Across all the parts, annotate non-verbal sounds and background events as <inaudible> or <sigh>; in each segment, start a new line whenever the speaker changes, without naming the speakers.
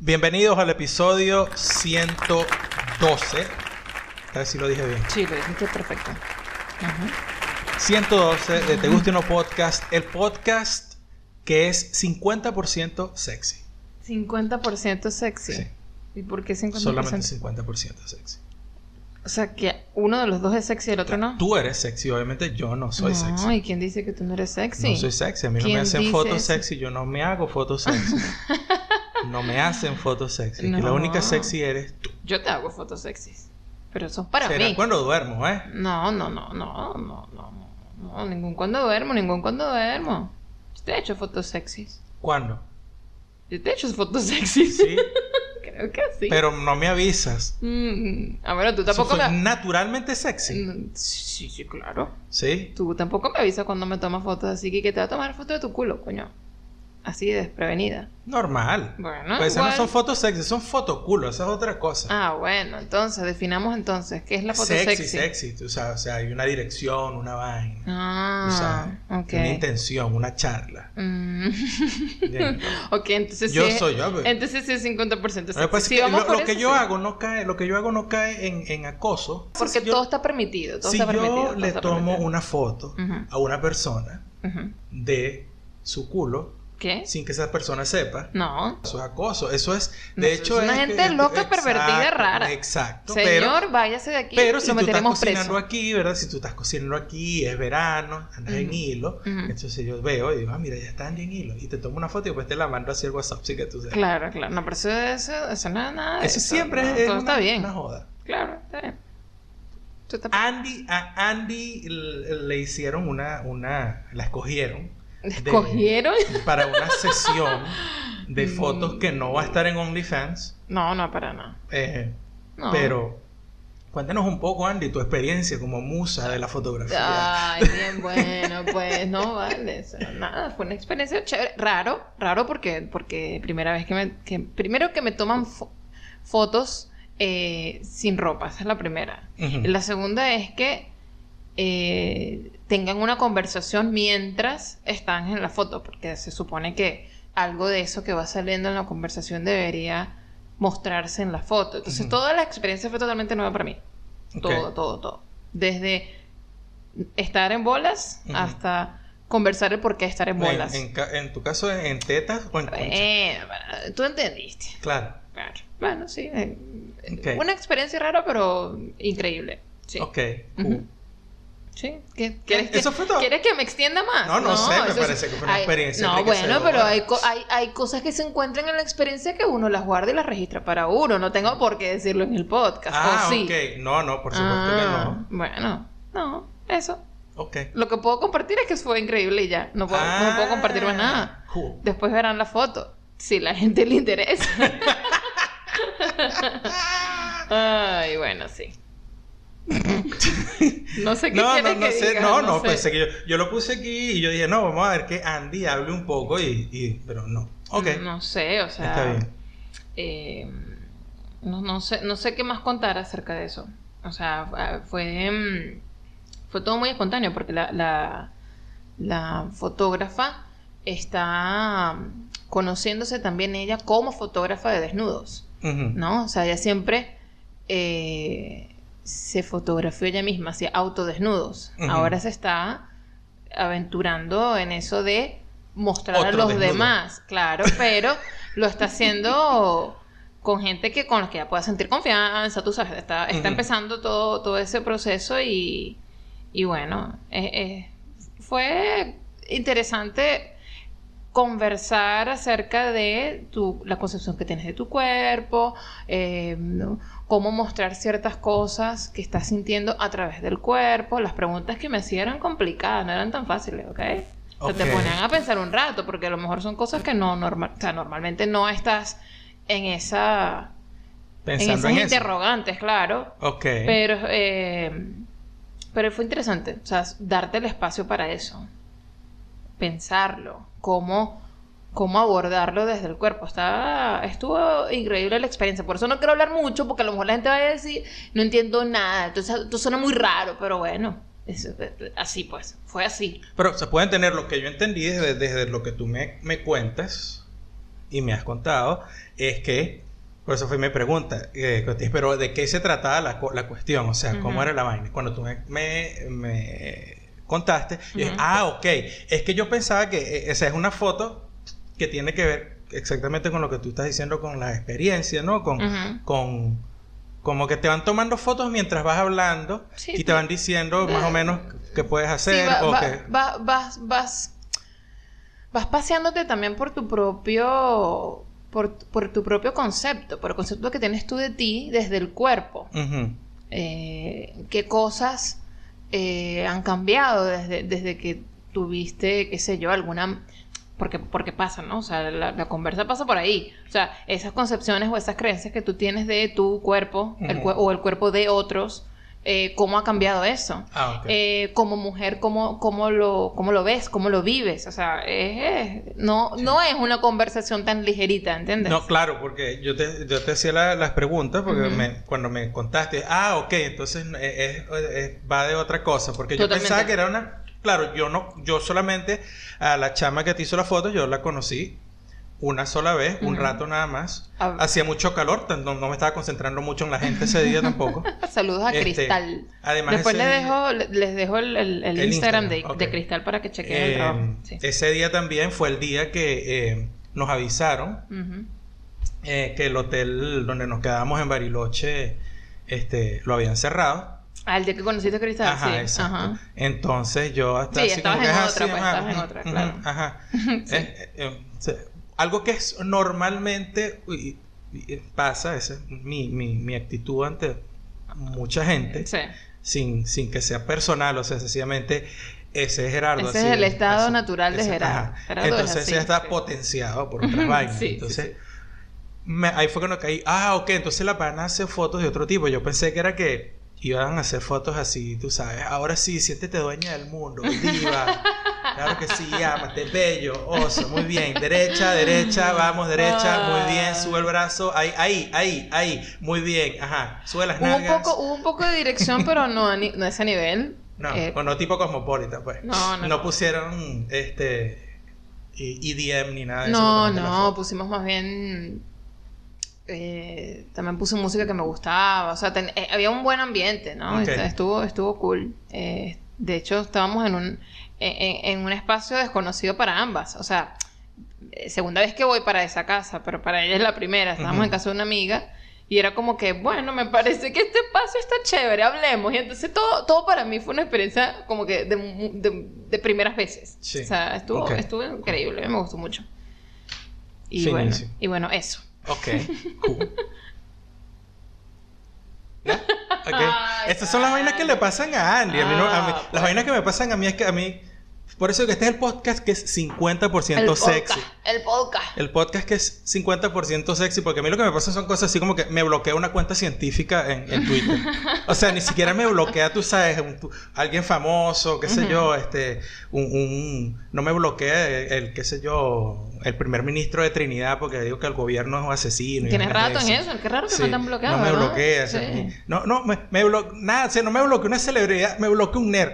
Bienvenidos al episodio 112. A ver si lo dije bien.
Sí, lo dijiste perfecto. Ajá.
112 de Te Guste o No Podcast. El podcast que es 50% sexy.
50% sexy.
Sí.
¿Y por qué 50%?
Solamente 50% sexy.
O sea, que uno de los dos es sexy y el otro no.
Tú eres sexy, obviamente yo no soy
no,
sexy.
¿y quién dice que tú no eres sexy?
No soy sexy, a mí no me
¿Quién
hacen fotos
eso?
sexy, yo no me hago fotos sexy. <laughs> no me hacen fotos sexy. Y la
No.
única sexy eres tú.
Yo te hago fotos sexys. Pero eso es
para
mí.
cuando duermo, eh?
No, no, no, no, no, no, no, ningún cuando duermo, ningún cuando duermo. Yo te he hecho fotos sexys.
¿Cuándo?
Yo te he hecho fotos sexys.
Sí. <laughs>
Creo que sí.
Pero no me avisas.
Mm, ah, bueno, tú tampoco
soy
me...
naturalmente sexy.
Mm, sí, sí, claro.
Sí.
Tú tampoco me avisas cuando me tomas fotos, así que que te va a tomar foto de tu culo, coño. Así de desprevenida.
Normal.
Bueno,
Pues esas no son fotos sexy, son fotoculos, esa es otra cosa.
Ah, bueno, entonces definamos entonces qué es la foto
sexy,
sexy.
sexy. Tú sabes, o sea, hay una dirección, una vaina.
Ah.
Una intención, una charla.
Mm.
Bien. <laughs>
ok, entonces
Yo
sí.
soy yo, pues.
Entonces sí es 50%
Lo
sexy.
es que lo, que yo
sí.
hago no cae, lo que yo hago no cae en, en acoso.
Porque
Si yo-
todo está permitido, todo
si
está permitido.
yo
todo
le tomo
permitido.
una foto a una persona de su culo
¿Qué?
sin que esa persona sepa,
No.
eso es acoso. Eso es, de
eso
hecho,
es una gente loca, pervertida, rara.
Exacto.
Señor,
pero,
váyase de aquí.
pero
lo
si tú estás cocinando
preso.
aquí, ¿verdad? Si tú estás cocinando aquí, es verano, andas en
Ujú.
hilo, entonces yo veo y digo, ah, mira, ya está Andy en hilo. Y te tomo una foto y después te la mando así al WhatsApp, sí que tú sepas.
Claro, claro. No, pero eso, eso, eso no es nada. de
Eso siempre
no,
es,
Todo
una,
está bien.
una joda.
Claro, está bien.
Andy, a Andy le hicieron una, una, la escogieron.
¿Escogieron? <laughs>
para una sesión de
Mm.
fotos que no va a estar en OnlyFans.
No, no, para nada.
eh,
No.
Pero cuéntanos un poco, Andy, tu experiencia como musa de la fotografía.
Ay, bien bueno, pues no vale. eso, nada, fue una experiencia chévere. Raro, raro porque, porque primera vez que me. Que, primero que me toman fo- fotos eh, sin ropa, esa es la primera. La segunda es que eh, tengan una conversación mientras están en la foto, porque se supone que algo de eso que va saliendo en la conversación debería mostrarse en la foto. Entonces, toda la experiencia fue totalmente nueva para mí. Todo, todo, todo. Desde estar en bolas hasta conversar el por qué estar en bolas.
en tu caso, en tetas o en.
Eh, tú entendiste.
Claro.
Claro. Bueno, sí. eh. Una experiencia rara, pero increíble. Sí.
Ok.
Sí. ¿Qué- ¿Quieres, que,
¿Eso fue todo?
¿Quieres que me extienda más?
No, no sé, me
es-
parece que fue una experiencia
No, bueno, pero hay, co- hay, hay cosas que se encuentran en la experiencia que uno las guarda y las registra para uno. No tengo por qué decirlo en el podcast.
Ah,
¿o sí?
ok. No, no, por supuesto
Ah, Bueno, no, eso.
que no. Ok.
Lo que puedo compartir es que fue increíble y ya. No puedo, no puedo compartir más nada.
Ah, cool.
Después verán la foto. Si la gente le interesa. <laughs> <laughs> Ay, bueno, sí. <laughs> no sé qué
No, no,
quieres
no
que
sé,
diga,
no, no,
sé.
pensé que yo, yo lo puse aquí y yo dije, no, vamos a ver que Andy hable un poco y, y- pero no. Ok,
No sé, o sea.
está bien.
eh, no, no sé, no sé qué más contar acerca de eso. O sea, fue, mm, fue todo muy espontáneo porque la, la, la fotógrafa está mm, conociéndose también ella como fotógrafa de desnudos. ¿no? O sea, ella siempre eh, se fotografió ella misma, hacía autodesnudos.
Ujú.
Ahora se está aventurando en eso de mostrar a los
desnudo.
demás, claro, pero lo está haciendo con gente que con la que ya pueda sentir confianza, tú sabes, está, está empezando todo, todo ese proceso y, y bueno, eh, eh, fue interesante conversar acerca de tu, la concepción que tienes de tu cuerpo, eh, ¿no? Cómo mostrar ciertas cosas que estás sintiendo a través del cuerpo. Las preguntas que me hacían eran complicadas, no eran tan fáciles, ¿ok? O sea, te ponían a pensar un rato, porque a lo mejor son cosas que no normal, o sea, normalmente no estás en esa en
Pensando
esas
en eso.
interrogantes, claro.
Ok.
Pero, eh, pero fue interesante, o sea, darte el espacio para eso, pensarlo, cómo, cómo abordarlo desde el cuerpo. Estaba, estuvo increíble la experiencia, por eso no quiero hablar mucho, porque a lo mejor la gente va a decir, no entiendo nada, entonces esto suena muy raro, pero bueno, es, así pues, fue así.
Pero se puede entender lo que yo entendí desde, desde lo que tú me, me cuentas y me has contado, es que por eso fue mi pregunta. Eh, pero ¿de qué se trataba la, la cuestión? O sea, ¿cómo era la vaina? Cuando tú me, me, contaste, yo dije, ah, ok. Es que yo pensaba que eh, esa es una foto que tiene que ver exactamente con lo que tú estás diciendo, con la experiencia, ¿no? Con, con como que te van tomando fotos mientras vas hablando y te van diciendo más o menos <laughs> qué puedes hacer.
o vas, vas, vas paseándote también por tu propio por, por, tu propio concepto, por el concepto que tienes tú de ti desde el cuerpo. Eh, ¿Qué cosas eh, han cambiado desde, desde que tuviste, qué sé yo, alguna... Porque, porque pasa, ¿no? O sea, la, conversa pasa por ahí. O sea, esas concepciones o esas creencias que tú tienes de tu cuerpo o el cuerpo de otros, eh, cómo ha cambiado eso. Ah, eh, como mujer, cómo, cómo, lo, cómo lo ves, cómo lo vives. O sea, no, no es una conversación tan ligerita, ¿entiendes?
No, claro, porque yo te, yo te hacía las preguntas porque cuando me contaste, ah, ok, entonces va de otra cosa, porque yo pensaba que era una... Claro, yo no, yo solamente a la chama que te hizo la foto, yo la conocí una sola vez, un rato nada más. Ah. Hacía mucho calor, no, me estaba concentrando mucho en la gente ese día tampoco. <laughs>
Saludos a este, Cristal. Además, Después les dejo, les dejo el, Instagram, de, Cristal para que chequen el trabajo.
Eh, ese día también fue el día que eh, nos avisaron eh, que el hotel donde nos quedamos en Bariloche este, lo habían cerrado.
El día que conociste a Cristal,
ajá, sí. Exacto. Entonces yo hasta
sí, así como en otra, pues, estabas en otra, claro.
Ajá. <laughs> sí algo que es normalmente pasa, esa es mi, mi, mi, actitud ante mucha gente, sin, sin que sea personal, o sea, sencillamente ese es Gerardo.
Ese es el estado natural de Gerardo.
Entonces ya está potenciado por otras vainas. entonces, ahí fue cuando caí, ah, ok, entonces la pana hace fotos de otro tipo. Yo pensé que era que iban a hacer fotos así, tú sabes. Ahora sí, siéntete dueña del mundo, diva. Claro que sí, ámate, bello, oso, muy bien. Derecha, derecha, vamos, derecha, muy bien, sube el brazo. Ahí, ahí, ahí, ahí, muy bien, ajá. Sube las
hubo Un poco, hubo un poco de dirección, pero no a, no ese nivel.
No, eh, no tipo cosmopolita, pues. No, no. No pusieron este EDM ni nada de
eso. No, no, pusimos más bien eh, también puse música que me gustaba, o sea, eh, había un buen ambiente, ¿no? Estuvo, estuvo cool. Eh, de hecho, estábamos en un, en, un espacio desconocido para ambas, o sea, segunda vez que voy para esa casa, pero para ella es la primera, estábamos en casa de una amiga. Y era como que, bueno, me parece que este espacio está chévere, hablemos. Y entonces todo, todo para mí fue una experiencia como que de, de, primeras veces. O sea, estuvo, estuvo increíble, me gustó mucho. Y bueno, y bueno, eso.
Ok, <laughs> cool. Estas son las vainas que le pasan a Andy. A mí no, a mí, las vainas que me pasan a mí es que a mí por eso que este es el podcast que es 50% sexy.
el podcast.
El podcast que es 50% sexy, porque a mí lo que me pasa son cosas así como que me bloquea una cuenta científica en, Twitter. o sea, ni siquiera me bloquea, tú sabes, alguien famoso, qué sé yo, este, un, no me bloquea el, qué sé yo, el primer ministro de Trinidad, porque digo que el gobierno es un asesino.
Tienes rato en eso, qué raro que no te han bloqueado.
No me bloquea, no, no, me, me nada, o sea, no me bloquea una celebridad, me bloquea un nerd.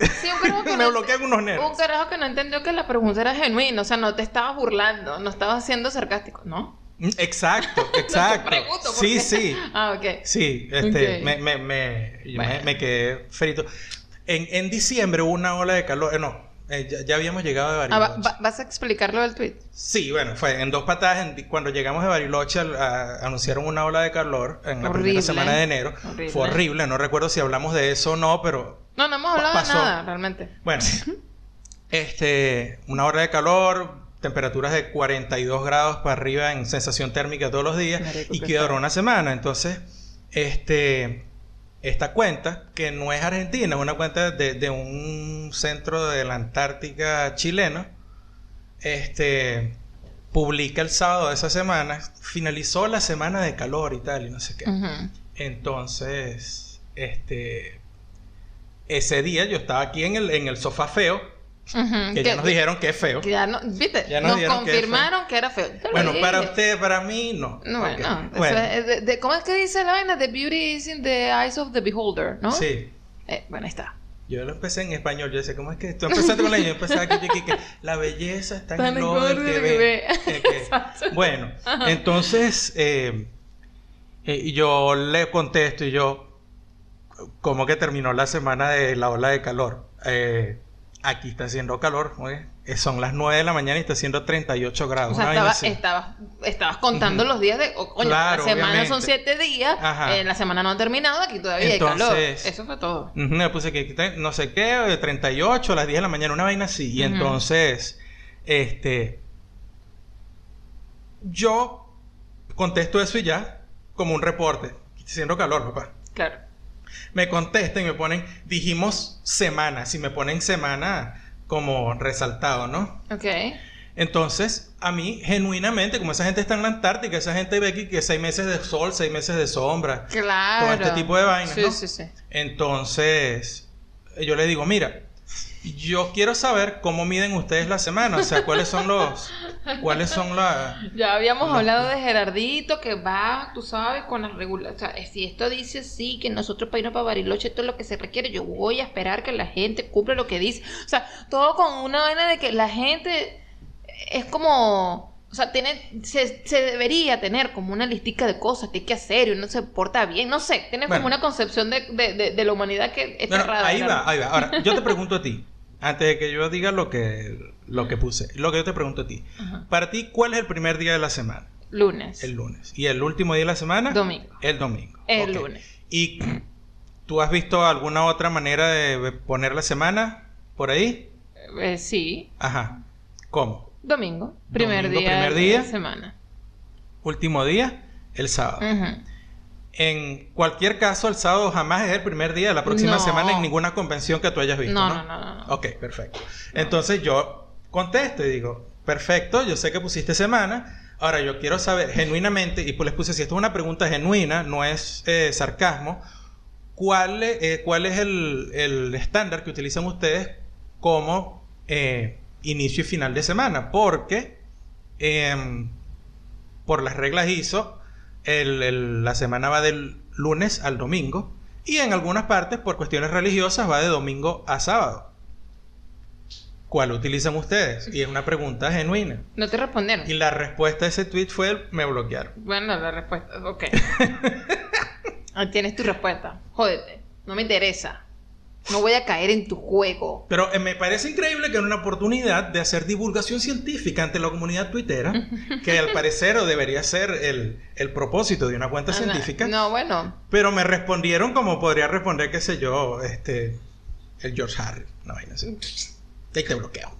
Sí, un <laughs> que me no, bloquean unos nervios.
Un carajo que no entendió que la pregunta era genuina. O sea, no te estabas burlando, no estabas siendo sarcástico, ¿no?
Mm, exacto, <laughs> exacto. sí, sí. <laughs>
ah, ok.
Sí, este, me, me, me, me, quedé frito. En, en diciembre hubo una ola de calor. Eh, no, eh, ya, habíamos llegado de Bariloche.
Ah, ¿Vas a explicarlo del tweet?
Sí, bueno, fue en dos patadas. cuando llegamos de Bariloche, anunciaron una ola de calor en la primera semana de enero. Fue horrible. No recuerdo si hablamos de eso o no, pero.
No, no hemos hablado de nada, realmente.
Bueno, <laughs> este, una hora de calor, temperaturas de 42 grados para arriba en sensación térmica todos los días y quedó una semana. Entonces, este esta cuenta, que no es argentina, es una cuenta de, un centro de la Antártica chileno, este, publica el sábado de esa semana, finalizó la semana de calor y tal, y no sé qué. Entonces, este, ese día yo estaba aquí en el, en el sofá feo,
Ujú,
que ya nos dijeron que es feo.
que ya no, ¿viste?
Ya nos que
confirmaron que, era feo.
Bueno, para usted, para mí, no.
No, bueno, eso
Bueno,
es de- de- ¿cómo es que dice la vaina? The beauty is in the eyes of the beholder, ¿no?
sí.
Eh, bueno, ahí está.
Yo lo empecé en español. Yo decía, ¿cómo es que tú empezaste con la yo empezaba que, que, que la belleza está en el
gordo
que ve. <laughs> Que-. Bueno, entonces eh, eh, yo le contesto y yo, ¿cómo que terminó la semana de la ola de calor? Eh, aquí está haciendo calor, ¿oye? Eh, son las 9 de la mañana y está haciendo 38 grados.
O sea, estaba- estabas, estabas contando los días de... o- coño,
Claro,
la semana son
obviamente.
siete días,
Ajá.
eh, la semana no ha terminado, aquí todavía hay calor.
Entonces-
Eso fue todo.
Le puse que no sé qué, de 38 a las 10 de la mañana, una vaina así. Y entonces, este. Yo contesto eso y ya, como un reporte. Haciendo calor, papá.
Claro.
Me contestan y me ponen, dijimos semana. Si me ponen semana como resaltado, ¿no?
Ok.
Entonces, a mí, genuinamente, como esa gente está en la Antártica, esa gente ve aquí que seis meses de sol, seis meses de sombra.
Claro.
Todo este tipo de vainas,
Sí,
¿no?
sí, sí.
Entonces, yo le digo, mira, yo quiero saber cómo miden ustedes la semana, o sea, cuáles son los, cuáles son las...
Ya habíamos
Los-
hablado de Gerardito que va, tú sabes, con las regulaciones. O sea, si esto dice sí, que nosotros para irnos para Bariloche esto es lo que se requiere, yo voy a esperar que la gente cumpla lo que dice. O sea, todo con una vaina de que la gente es como. O sea, tiene, se, se debería tener como una listica de cosas que hay que hacer y uno se porta bien. No sé, tiene
Bueno.
como una concepción de, de, de, de la humanidad que está
Bueno, ahí va, ahí va. Ahora, yo te pregunto a ti, antes de que yo diga lo que, lo que puse, lo que yo te pregunto a ti.
Ajá.
Para ti, ¿cuál es el primer día de la semana?
Lunes.
El lunes. ¿Y el último día de la semana?
Domingo.
El domingo.
El lunes.
¿Y tú has visto alguna otra manera de poner la semana por ahí?
Eh, sí.
Ajá. ¿Cómo?
Domingo. Primer
Domingo,
día
primer
de
día.
la semana.
Último día, el sábado.
Ujú.
En cualquier caso, el sábado jamás es el primer día de la próxima
No.
semana en ninguna convención que tú hayas visto.
No,
No,
no, no.
Ok, perfecto. Entonces yo contesto y digo, perfecto, yo sé que pusiste semana. Ahora yo quiero saber genuinamente, y pues les puse, si esto es una pregunta genuina, no es eh, sarcasmo, ¿cuál, es- eh, cuál es el, el estándar que utilizan ustedes como eh, inicio y final de semana? Porque em, por las reglas ISO, el- el- la semana va del lunes al domingo y en algunas partes, por cuestiones religiosas, va de domingo a sábado. ¿Cuál utilizan ustedes? Y es una pregunta genuina.
No te respondieron.
Y la respuesta a ese tweet fue, me bloquearon.
Bueno, la respuesta. Ok. <laughs> Ahí tienes tu respuesta. Jódete. No me interesa. No voy a caer en tu juego.
Pero eh, me parece increíble que en una oportunidad de hacer divulgación científica ante la comunidad tuitera, <laughs> que al parecer o debería ser el, el propósito de una cuenta científica,
No, bueno.
pero me respondieron como podría responder, qué sé yo, este, el George Harry, una vaina así. Y te bloqueo.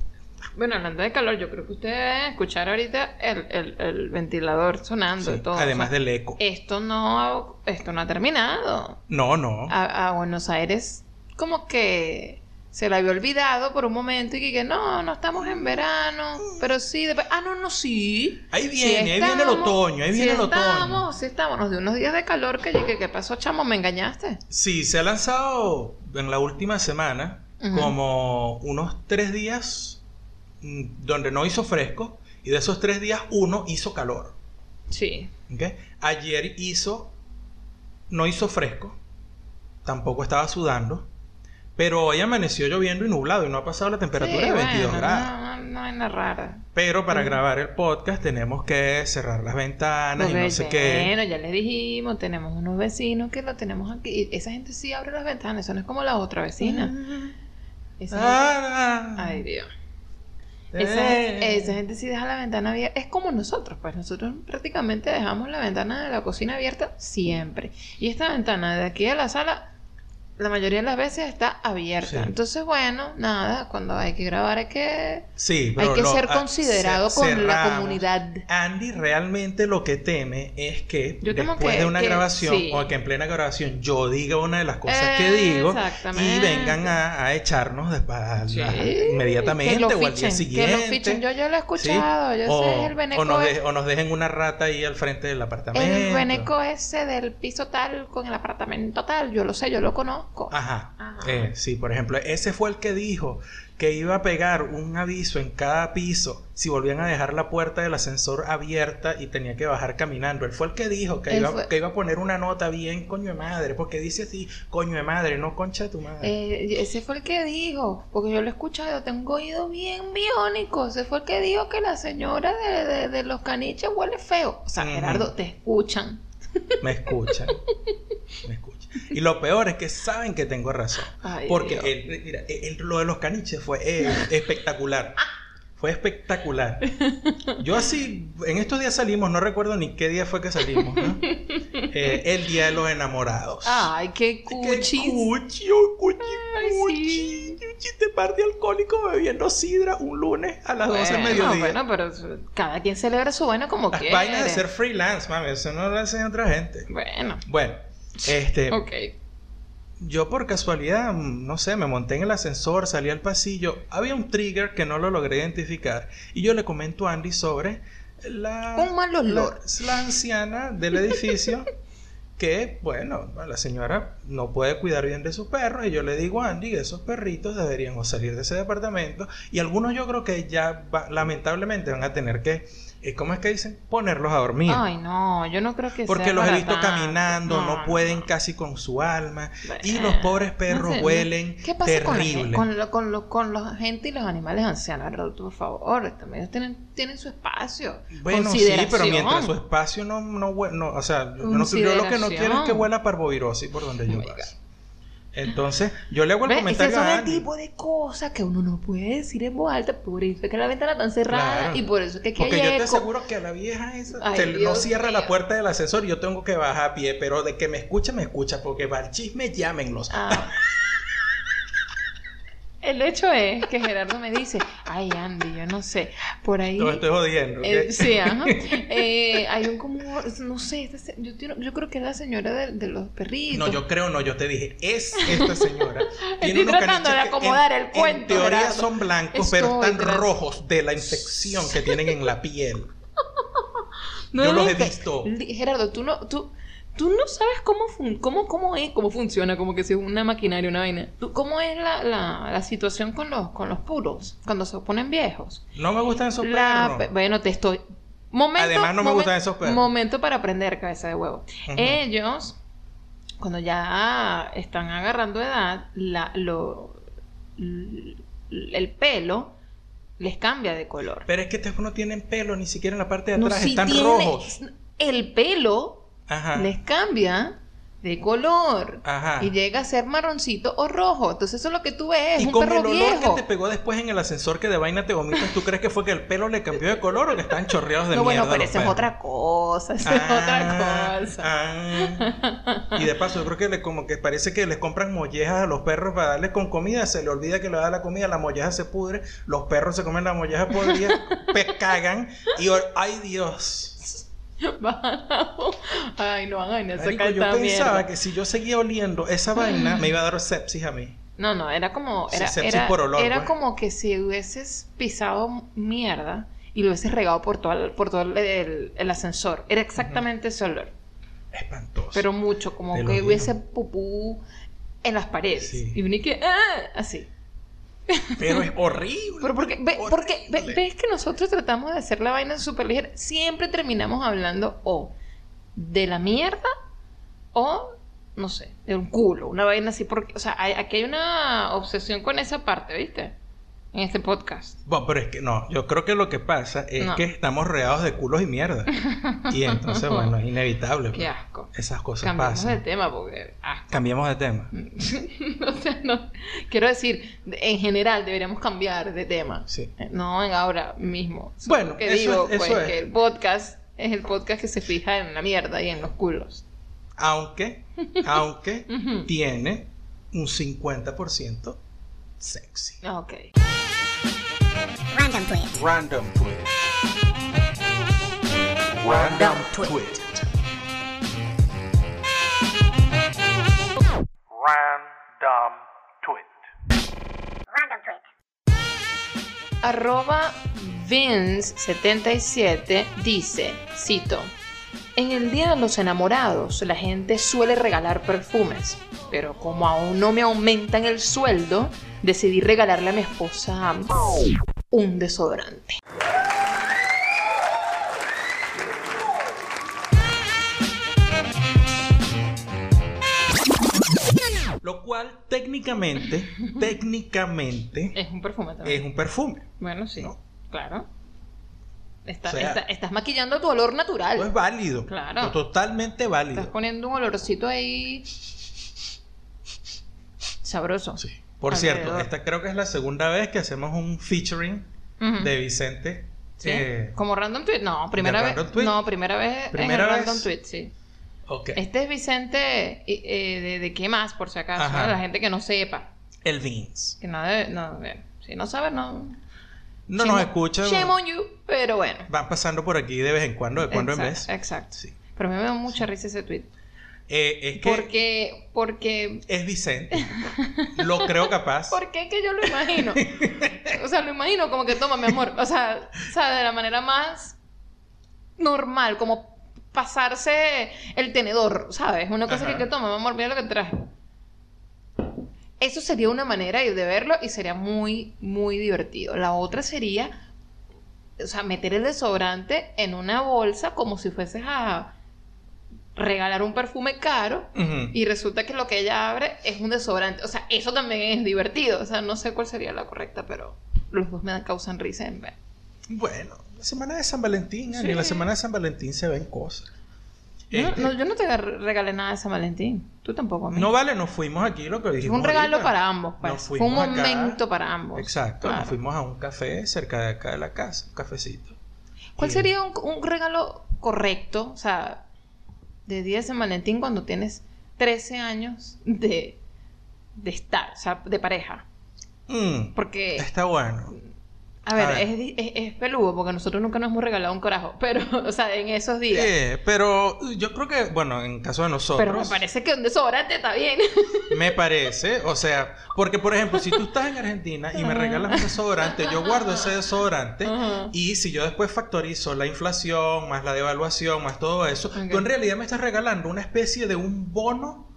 Bueno, hablando de calor, yo creo que ustedes deben escuchar ahorita el, el- el ventilador sonando
Sí,
y todo.
además
O sea,
del eco.
Esto no, esto no ha terminado.
No, no.
A, a Buenos Aires como que se le había olvidado por un momento y que, no, no estamos en verano, pero sí, después, ah, no, no, sí.
Ahí
Sí
viene, ahí viene el
estamos,
otoño, ahí
sí
viene el otoño.
estamos, Sí estamos, nos dio unos días de calor que llegué, ¿qué pasó, chamo? ¿Me engañaste?
Sí, se ha lanzado en la última semana como unos tres días mm, donde no hizo fresco y de esos tres días uno hizo calor.
Sí.
¿ok? Ayer hizo, no hizo fresco, tampoco estaba sudando, pero hoy amaneció lloviendo y nublado y no ha pasado la temperatura
Sí,
de 22
bueno,
grados.
No, no, no nada rara.
Pero para grabar el podcast tenemos que cerrar las ventanas y no sé qué.
Bueno, ya les dijimos, tenemos unos vecinos que lo tenemos aquí. Esa gente sí abre las ventanas, eso no es como la otra vecina. Esa gente-
Ah,
Ay, Dios. Esa,
eh.
esa gente sí deja la ventana abierta. Es como nosotros, pues nosotros prácticamente dejamos la ventana de la cocina abierta siempre. Y esta ventana de aquí a la sala, la mayoría de las veces está abierta.
Sí.
Entonces, bueno, nada, cuando hay que grabar hay que,
Sí,
hay que
lo-
ser
ah,
considerado
ce-
con la comunidad.
Andy realmente lo que teme es que
Yo
después
que-
de una
que-
grabación
sí.
o que en plena grabación yo diga una de las cosas que digo y vengan a, a echarnos después a inmediatamente
que lo
o al día
fichen,
siguiente.
Que lo fichen. Yo, lo he escuchado, yo
o,
sé el veneco.
o nos de- o nos dejen una rata ahí al frente del apartamento.
el veneco ese del piso tal con el apartamento tal, yo lo sé, yo lo conozco. Conozco.
Ajá.
Ajá.
Eh, sí, por ejemplo, ese fue el que dijo que iba a pegar un aviso en cada piso si volvían a dejar la puerta del ascensor abierta y tenía que bajar caminando. Él fue el que dijo que, iba,
fue-
que iba a poner una nota bien coño de madre, porque dice así, coño de madre, no concha de tu madre.
Eh, ese fue el que dijo, porque yo lo he escuchado, tengo oído bien biónico. Ese fue el que dijo que la señora de, de- de los caniches huele feo. O sea. Gerardo, te escuchan.
Me escuchan. <laughs> Me escuchan. Y lo peor es que saben que tengo razón.
Ay,
porque mira, lo de los caniches fue eh, espectacular. Fue espectacular. Yo así, en estos días salimos, no recuerdo ni qué día fue que salimos, ¿no? Eh, el día de los enamorados.
Ay, qué
¡Qué
cuchis.
cuchi, oh, cuchi, cuchi! Cuchi, te parte alcohólico bebiendo sidra un lunes a las 12 del
Bueno,
mediodía.
bueno, pero cada quien celebra su vaina como
Las
quiere.
vainas de ser freelance, mami, eso no lo hacen otra gente.
Bueno,
Bueno, este,
ok.
yo por casualidad, no sé, me monté en el ascensor, salí al pasillo, había un trigger que no lo logré identificar y yo le comento a Andy sobre la,
Un mal olor.
la, la anciana del edificio que, bueno, la señora no puede cuidar bien de sus perros y yo le digo a Andy que esos perritos deberían salir de ese departamento y algunos yo creo que ya va- lamentablemente van a tener que, ¿cómo es que dicen? Ponerlos a dormir.
Ay, no, yo no creo que
Porque
sea
los he visto
tanto.
caminando, no,
No,
pueden
no.
casi con su alma. Y los pobres perros
no sé,
huelen
¿Qué pasa con la
terrible.
con, lo- con, lo- con la gente y los animales ancianos? Por favor, también ellos tienen, tienen su espacio.
Bueno, sí, pero mientras su espacio no, no no, o sea, yo, no- yo lo que no quiero es que huela parvovirosis por donde yo
Oh
paso. Entonces, yo le hago el
¿Ves? Ese
comentario
son
a
el tipo de cosas que uno no puede decir en voz alta, por eso es que la ventana está cerrada
Claro.
y por eso es que aquí
Porque
hay
yo te
eco.
aseguro que a la vieja esa
Ay,
se- no
Dios
cierra la puerta del ascensor y yo tengo que bajar a pie, pero de que me escucha, me escucha, porque va el chisme, llámenlos.
Ah. <laughs> El hecho es que Gerardo me dice, ay Andy, yo no sé, por ahí...
Estoy jodiendo.
Eh, sí, ajá. <laughs> Eh, hay un como, no sé, esta yo, creo que es la señora de, de los perritos.
No, yo creo no, yo te dije, es esta señora. <laughs>
Estoy
unos
tratando de acomodar
en-
el cuento,
En teoría
Gerardo.
son blancos, pero
Estoy
están rojos de la infección que tienen en la piel. <laughs>
No
yo los he visto.
Gerardo, tú no, tú, tú no sabes cómo, fun- cómo, cómo es, cómo funciona, como que si es una maquinaria, una vaina. Tú- ¿Cómo es la, la, la situación con los, con los puros cuando se ponen viejos?
No me gustan esos
La-
perros.
bueno, te estoy. Momento,
Además, no me gustan esos perros.
Momento para aprender cabeza de huevo. Ellos, cuando ya están agarrando edad, la, lo, el pelo les cambia de color.
Pero es que estos no tienen pelo ni siquiera en la parte de
No,
atrás,
si
están rojos.
El pelo
Ajá.
les cambia de color
Ajá.
y llega a ser marroncito o rojo. Entonces eso es lo que tú ves, es
Y
un
con el
perro
olor
viejo.
que te pegó después en el ascensor que de vaina te vomitas, ¿tú crees que fue que el pelo le cambió de color o que están chorreados de
no, bueno,
mierda
pero
los
esa es
perros?
otra cosa, esa es
Ah,
otra cosa.
ah. Y de paso, yo creo que le, como que parece que les compran mollejas a los perros para darles con comida, se le olvida que le da la comida, la molleja se pudre, los perros se comen la molleja podrida, <laughs> pues cagan y ay Dios. <laughs>
Ay, no hagan eso,
Marico, yo pensaba
mierda.
que si yo seguía oliendo esa vaina me iba a dar sepsis a mí.
No, no, era como
Sí,
era,
sepsis
era,
por olor,
era
pues.
como que si hubieses pisado mierda y lo hubieses regado por todo el, por todo el, el- el ascensor. Era exactamente ese olor,
Espantoso.
pero mucho, como
Te
que hubiese pupú en las paredes.
Sí.
Y uní que ¡ah! así.
Pero es horrible.
Pero porque, ve- porque ve-
Horrible.
ves que nosotros tratamos de hacer la vaina súper ligera. Siempre terminamos hablando o de la mierda o, no sé, de un culo, una vaina así. Porque, o sea, hay- aquí hay una obsesión con esa parte, ¿viste? En este podcast.
Bueno, pero es que no, yo creo que lo que pasa es
No.
que estamos rodeados de culos y mierda. Y entonces, <laughs> bueno, es inevitable.
Qué
pues.
asco.
Esas cosas
Cambiamos de
pasan.
tema porque asco.
Cambiamos de tema. <laughs>
o sea, no. Quiero decir, en general deberíamos cambiar de tema.
Sí.
No en ahora mismo. Solo
Bueno,
que
eso
digo,
es- eso
pues,
es.
que el podcast es el podcast que se fija en la mierda y en los culos.
Aunque, aunque <laughs> tiene un 50% sexy.
Ok.
Random tweet.
Random tweet. Random tweet. Random tweet.
Random tweet.
Arroba Vince77 dice, cito, en el Día de los Enamorados la gente suele regalar perfumes. Pero como aún no me aumentan el sueldo, decidí regalarle a mi esposa un desodorante.
Lo cual técnicamente, <laughs> técnicamente,
Es un perfume también.
es un perfume.
Bueno, sí,
¿no?
claro. Está-
O sea-
está- estás maquillando tu olor natural.
No es válido.
Claro.
Totalmente
Estás
válido.
poniendo un olorcito ahí sabroso.
Sí. Por
Alrededor.
cierto, esta creo que es la segunda vez que hacemos un featuring
Ujú.
de Vicente.
¿Sí?
Eh,
Como random tweet. No, primera
¿De
vez.
tweet?
No, primera vez
¿Primera
en
vez?
random tweet, sí.
ok.
Este es Vicente eh, de, de qué más, por si acaso,
Ajá.
la gente que no sepa.
El Vince.
Que no debe, no, si no sabe, no.
No
Shame
nos escucha.
Shame on you, pero bueno.
Van pasando por aquí de vez en cuando, de cuando en vez.
Exacto.
Sí.
Pero a mí me da mucha risa ese tweet.
Eh, es que
Porque, porque
es Vicente. <laughs> Lo creo capaz.
¿Por qué que yo lo imagino? o sea, lo imagino como que toma, mi amor. O sea, o sea, de la manera más normal, como pasarse el tenedor, ¿sabes? Una cosa
Ajá.
que, que toma, mi amor, mira lo que traje. Eso sería una manera de verlo y sería muy, muy divertido. La otra sería, o sea, meter el desodorante en una bolsa como si fueses a regalar un perfume caro y resulta que lo que ella abre es un desodorante. O sea, eso también es divertido. O sea, no sé cuál sería la correcta, pero los dos me dan- causan risa en ver.
Bueno, la semana de San Valentín,
Sí.
la semana de San Valentín se ven cosas.
Yo, no-
Este,
no, yo no te regalé nada de San Valentín. Tú tampoco a mí.
no vale, nos fuimos aquí lo que
Fue
dijimos.
un regalo
ahorita.
para ambos, pues. Fue un
acá.
momento para ambos.
Exacto,
Claro.
nos fuimos a un café cerca de acá de la casa, un cafecito.
¿Cuál
Y-
sería un, un regalo correcto? O sea, de día de San Valentín cuando tienes 13 años de, de estar, o sea, de pareja.
Mm,
Porque,
está bueno.
A ver,
a ver.
Es, es, es peludo porque nosotros nunca nos hemos regalado un carajo. <laughs> Pero, o sea, en esos días.
Eh, pero yo creo que, bueno, en caso de nosotros,
Pero me parece que un desodorante está bien. <laughs>
me parece, o sea, porque por ejemplo, si tú estás en Argentina y me regalas un desodorante, yo guardo ese desodorante y si yo después factorizo la inflación, más la devaluación, más todo eso,
Ok.
tú en realidad me estás regalando una especie de un bono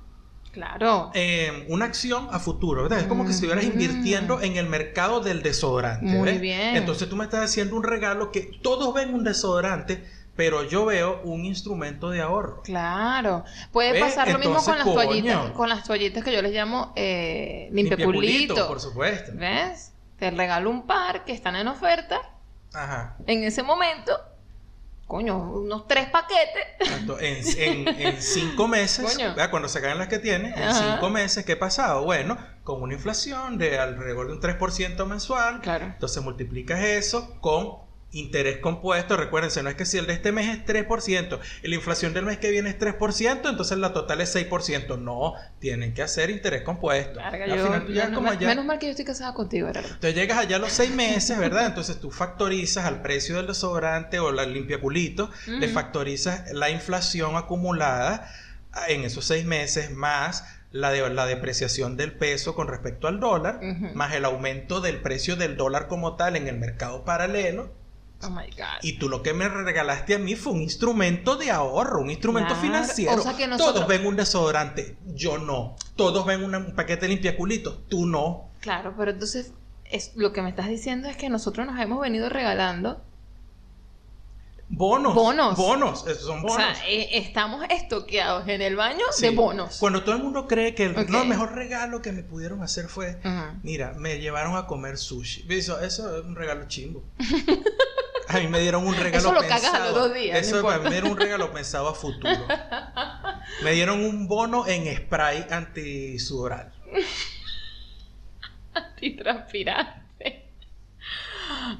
Claro.
eh, una acción a futuro, ¿verdad? Es como que si estuvieras
Mm.
invirtiendo en el mercado del desodorante.
Muy
¿ves?
bien.
Entonces tú me estás haciendo un regalo que todos ven un desodorante, pero yo veo un instrumento de ahorro.
Claro. Puede pasar lo mismo con las toallitas, con las toallitas que yo les llamo eh,
Limpiapulito, por supuesto.
¿Ves? Te regalo un par que están en oferta
Ajá.
en ese momento. Coño, unos tres paquetes.
En, en- en cinco meses, cuando se caen las que tienes, en
Ajá.
cinco meses, ¿qué ha pasado? Bueno, con una inflación de alrededor de un 3% mensual,
Claro.
entonces multiplicas eso con interés compuesto. Recuérdense, no es que si el de este mes es 3%, y la inflación del mes que viene es 3%, entonces la total es 6%. No, tienen que hacer interés compuesto.
Larga,
Al
yo-
final tú llegas
menos,
como allá-
menos mal que yo estoy casada contigo, Gerardo.
entonces llegas allá a los seis meses, ¿verdad? Entonces tú factorizas al precio del desodorante o la limpiaculito, le
Ujú.
factorizas la inflación acumulada en esos seis meses más la, de- la depreciación del peso con respecto al dólar, más el aumento del precio del dólar como tal en el mercado paralelo.
Oh my God.
Y tú lo que me regalaste a mí fue un instrumento de ahorro, un instrumento
Claro.
financiero.
O sea que nosotros-
Todos ven un desodorante, yo no. Todos ven una- un paquete de limpiaculitos, tú no.
Claro, pero entonces es, lo que me estás diciendo es que nosotros nos hemos venido regalando.
Bonos.
Bonos.
Bonos. Esos son
O
bonos.
sea, eh, estamos estoqueados en el baño
Sí.
de bonos.
Cuando todo el mundo cree que el,
Ok.
no, el mejor regalo que me pudieron hacer fue, mira, me llevaron a comer sushi. Eso, eso es un regalo chimbo. <laughs> A mí me dieron un regalo
Eso lo
pensado.
cagas a los dos días,
Eso
no
mí era un regalo pensado a futuro. Me dieron un bono en spray antisudoral. <laughs>
Antitranspirante.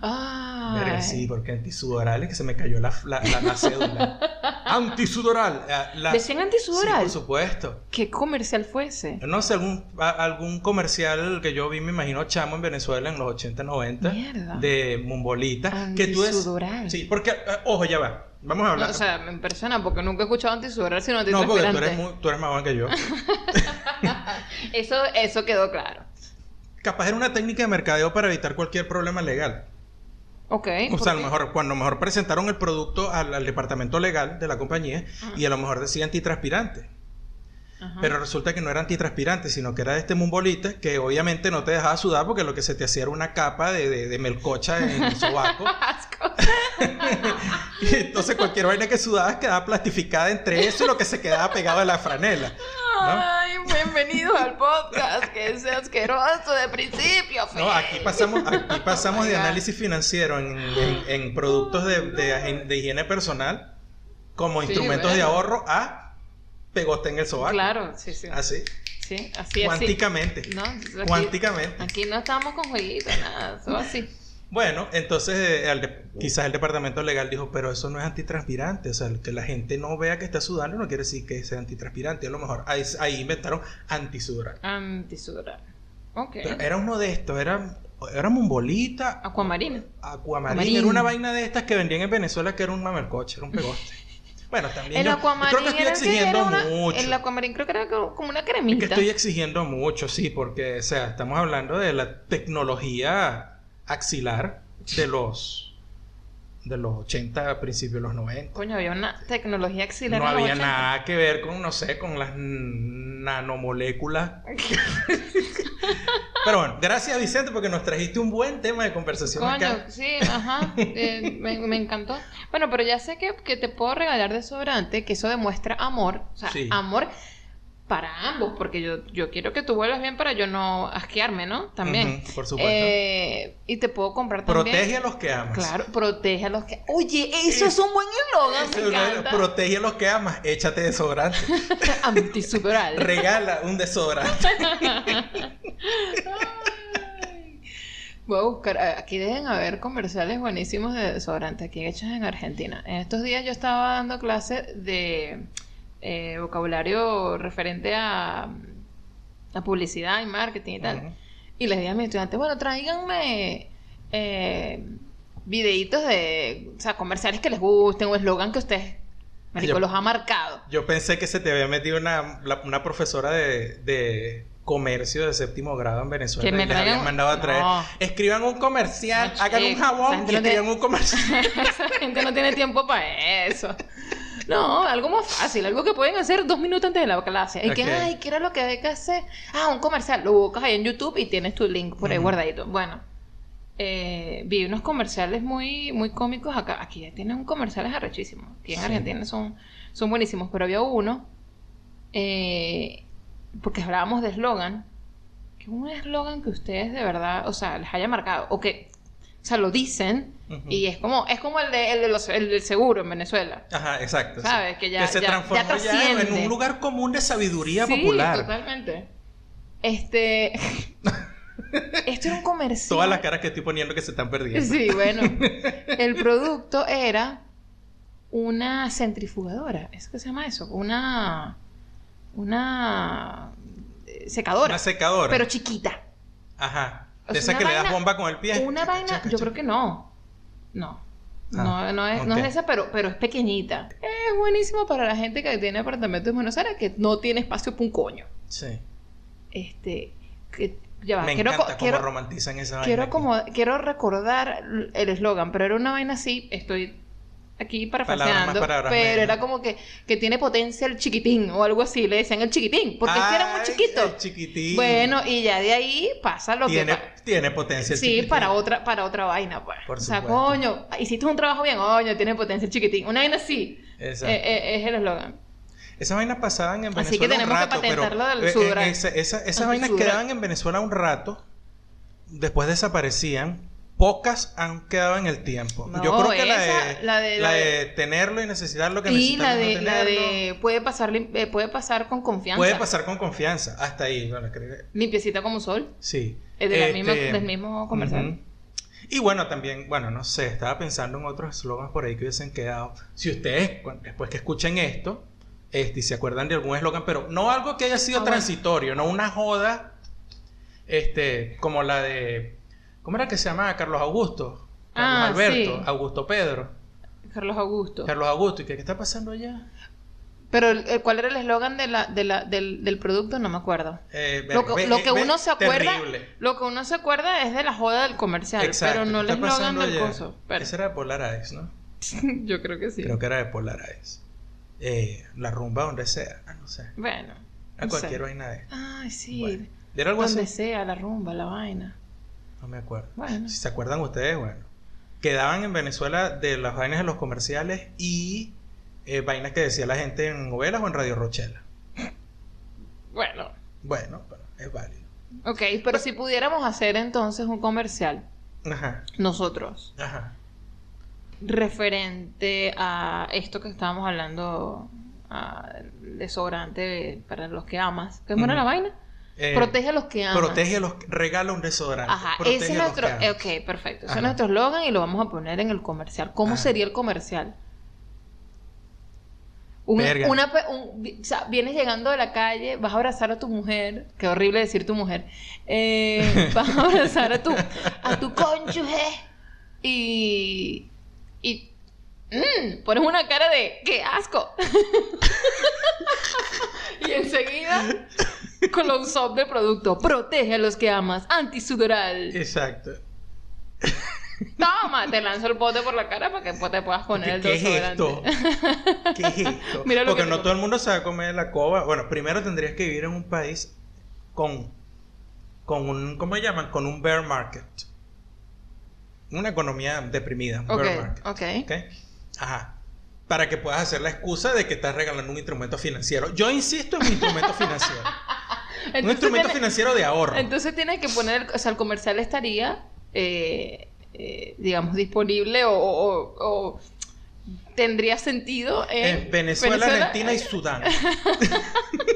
Ay.
Verga, sí, porque antisudoral es que se me cayó la, la, la- la cédula. <laughs> antisudoral.
¿Decían
Sí,
antisudoral?
por supuesto.
¿Qué comercial fue ese?
No sé, algún, a- algún comercial que yo vi, me imagino, chamo en Venezuela en los 80, 90.
Mierda.
De Mumbolita. Que tú es,
Antisudoral.
Sí, porque, eh, ojo, ya va. Vamos a
No,
hablar.
o sea, me impresiona porque nunca he escuchado antisudoral sino
No, porque tú eres, muy- tú eres más joven que yo. <laughs>
Eso, eso quedó claro.
Capaz era una técnica de mercadeo para evitar cualquier problema legal. O
¿por
sea, a lo mejor, cuando a lo mejor presentaron el producto al, al departamento legal de la compañía y a lo mejor decía antitranspirante. Pero resulta que no era antitranspirante, sino que era de este mumbolita que obviamente no te dejaba sudar porque lo que se te hacía era una capa de, de- de melcocha en el sobaco. <laughs>
Asco. <laughs>
y entonces cualquier vaina que sudabas quedaba plastificada entre eso y lo que se quedaba pegado a la franela. ¿No?
Ay, bienvenidos al podcast que es asqueroso de principio. fin.
No, aquí pasamos, aquí pasamos
Oh
de análisis financiero en, en- en productos de, de- de higiene personal como
Sí,
instrumentos de ahorro a pegote en el sobaco.
Claro, sí, sí.
Así.
Sí, así es.
Cuánticamente.
No, aquí-
Cuánticamente.
Aquí no estamos con jueguitos, nada, todo así.
Bueno, entonces eh, al de- quizás el departamento legal dijo, pero eso no es antitranspirante, o sea, que la gente no vea que está sudando no quiere decir que sea antitranspirante, a lo mejor ahí, ahí inventaron antisudorante.
Antisudorante. Ok.
Pero era uno de estos, era, era mumbolita,
Acuamarina.
Aquamarina,
Aquamarina.
era una vaina de estas que vendían en Venezuela que era un mamelcoche, era un pegoste. <laughs> Bueno, también
El
yo
acuamarín
creo que estoy
que
exigiendo
era una-
mucho.
El acuamarín creo que era como una
Es que
cremita.
estoy exigiendo mucho, sí, porque, o sea, estamos hablando de la tecnología axilar de los de los 80 a principios de los 90.
Coño, había una tecnología axilar
No había
80.
nada que ver con, no sé, con las nanomoléculas. <laughs> Pero bueno, gracias Vicente porque nos trajiste un buen tema de conversación
Coño,
acá.
sí, ajá. eh, me, me encantó. Bueno, pero ya sé que, que te puedo regalar desodorante, que eso demuestra amor. O sea,
Sí.
amor para ambos, porque yo, yo quiero que tú vuelvas bien para yo no asquearme, ¿no? También.
Por supuesto.
Eh, y te puedo comprar también.
Protege a los que amas.
Claro, protege a los que. Oye, eso es un buen eslogan.
Protege a los que amas, échate desodorante. <laughs>
Antisuperal.
Regala un desodorante. <laughs>
Voy a buscar, aquí deben haber comerciales buenísimos de desodorante aquí hechos en Argentina. En estos días yo estaba dando clase de eh, vocabulario referente a, a publicidad y marketing y tal. Y les dije a mis estudiantes, bueno, tráiganme eh, videitos de, o sea, comerciales que les gusten o eslogan que ustedes, marico,
Yo-
los ha marcado.
Yo pensé que se te había metido una, la- una profesora de, de comercio de séptimo grado en Venezuela.
Que me
y les habían mandado a traer.
No.
Escriban un comercial,
No,
hagan un jabón y
tiene-
escriban un comercial. <laughs>
Esa gente no tiene tiempo para eso. No, algo más fácil, algo que pueden hacer dos minutos antes de la clase. Y que, ay, ¿qué era lo que hay que hacer? Ah, un comercial. Lo buscas ahí en YouTube y tienes tu link por ahí guardadito. Bueno, eh, vi unos comerciales muy, muy cómicos acá. Aquí ya tienen un comerciales arrechísimos. Aquí en
Sí.
Argentina son, son buenísimos. Pero había uno, eh, porque hablábamos de eslogan, que un eslogan que ustedes de verdad, o sea, les haya marcado, o que, sea, lo dicen. Y es como, es como el, de, el, de los- el del seguro en Venezuela.
Ajá, exacto. sí.
¿Sabes? Que ya-
se
ya-
transformó
ya
en- un lugar común de sabiduría
sí,
popular.
totalmente. Este. <laughs> Esto era un comercial.
Todas las caras que estoy poniendo que se están perdiendo.
Sí, bueno. <laughs> El producto era una centrifugadora. ¿Es que se llama eso? Una. Una. eh, secadora.
Una secadora.
Pero chiquita.
Ajá.
O
De
sea,
esa que le das bomba con el pie.
Una
Chaca,
vaina,
chaca,
yo
chaca.
creo que no. No.
Ah,
no, no es, no es esa, pero, pero es pequeñita. Es buenísimo para la gente que tiene apartamentos en Buenos Aires que no tiene espacio para un coño.
Sí.
Este, que, ya va,
Me
quiero,
encanta
co-
cómo
quiero,
romantizan esa vaina.
quiero como, quiero recordar el eslogan, pero era una vaina así, estoy aquí
palabras
pero era como que, que tiene potencia el chiquitín o algo así, le decían el chiquitín, porque es que era muy chiquito.
el chiquitín.
Bueno, y ya de ahí pasa lo
tiene,
que
tiene potencia el
Sí,
chiquitín.
para otra, para otra vaina, pues.
Por
o sea,
supuesto.
coño, hiciste un trabajo bien, coño, tiene potencia el chiquitín. Una vaina así.
Exacto.
eh, eh, es el eslogan.
Esas vainas pasaban en Venezuela
Así que tenemos
un
que
rato, pero
patentarlo del
eh, eh, esa- esa- esas vainas quedaban en Venezuela un rato, después desaparecían. Pocas han quedado en el tiempo.
No,
Yo creo que la, de,
la de-
la
la
de tenerlo y necesitarlo que
Y la de,
no
la de puede pasar, eh, puede pasar con confianza.
puede pasar con confianza. Hasta ahí, bueno, creo que
Limpiecita como sol.
sí.
Es de
Este,
misma- del mismo
ujú. Y bueno, también, bueno, no sé, estaba pensando en otros eslogans por ahí que hubiesen quedado. Si ustedes, después que escuchen esto, este, se acuerdan de algún eslogan, pero no algo que haya sido
Ah, bueno.
transitorio, no una joda, este, como la de, ¿cómo era que se llamaba? Carlos Augusto, Carlos
Ah,
Alberto,
sí.
Augusto Pedro,
Carlos Augusto.
Carlos Augusto, ¿y qué, qué está pasando allá?
Pero el- ¿cuál era el eslogan de la, de la, del, del producto? No me acuerdo.
Eh,
Lo que,
ve-
lo
ve-
que
ve-
uno se acuerda,
Terrible.
lo que uno se acuerda es de la joda del comercial,
Exacto,
pero no el
¿qué está
eslogan del coso. Pero-
Ese era de Polar Ice, ¿no? <laughs>
Yo creo que sí.
Creo que era de Polar Ice. Eh, la rumba donde sea, ah, no sé.
Bueno,
A
No
cualquier
sé.
vaina de.
Ay, sí.
Bueno, ¿Era algo
Donde
así?
sea, la rumba, la vaina.
No me acuerdo.
Bueno.
Si se acuerdan ustedes, bueno. Quedaban en Venezuela de las vainas de los comerciales y eh, vainas que decía la gente en novelas o en Radio Rochela.
Bueno.
Bueno, bueno, es válido.
Ok, pero si pudiéramos hacer entonces un comercial,
Ajá,
nosotros,
ajá.
referente a esto que estábamos hablando, a desodorante para los que amas. ¿Cómo era
Ujú.
la vaina?
Eh,
Protege a los que amas.
Protege a los regala un desodorante.
Ajá,
Protege
ese es nuestro.
que
ok, perfecto. Ese es nuestro eslogan y lo vamos a poner en el comercial. ¿Cómo
Ajá.
sería el comercial? Un- una pe- un- vi- o sea, vienes llegando de la calle, vas a abrazar a tu mujer, qué horrible decir tu mujer, eh, <laughs> vas a abrazar a tu, a tu cónyuge y, y mm, pones una cara de ¡qué asco! <laughs> y enseguida close-up del producto, protege a los que amas, antisudoral.
Exacto.
Toma, te lanzo el pote por la cara para que después te puedas poner el
¿Qué es esto? ¿Qué es esto? <laughs>
Mira lo
Porque
que
no todo el mundo se va a comer la coba. Bueno, primero tendrías que vivir en un país con, con un, ¿cómo se llaman? Con un bear market. Una economía deprimida. Un
Ok,
bear market.
ok.
¿ok? Ajá. Para que puedas hacer la excusa de que estás regalando un instrumento financiero. Yo insisto en un instrumento financiero. Un instrumento
tiene-
financiero de ahorro.
Entonces tienes que poner, o sea, el comercial estaría, eh, eh, digamos, disponible o, o- o tendría sentido en,
en Venezuela, Argentina y <laughs> Sudán.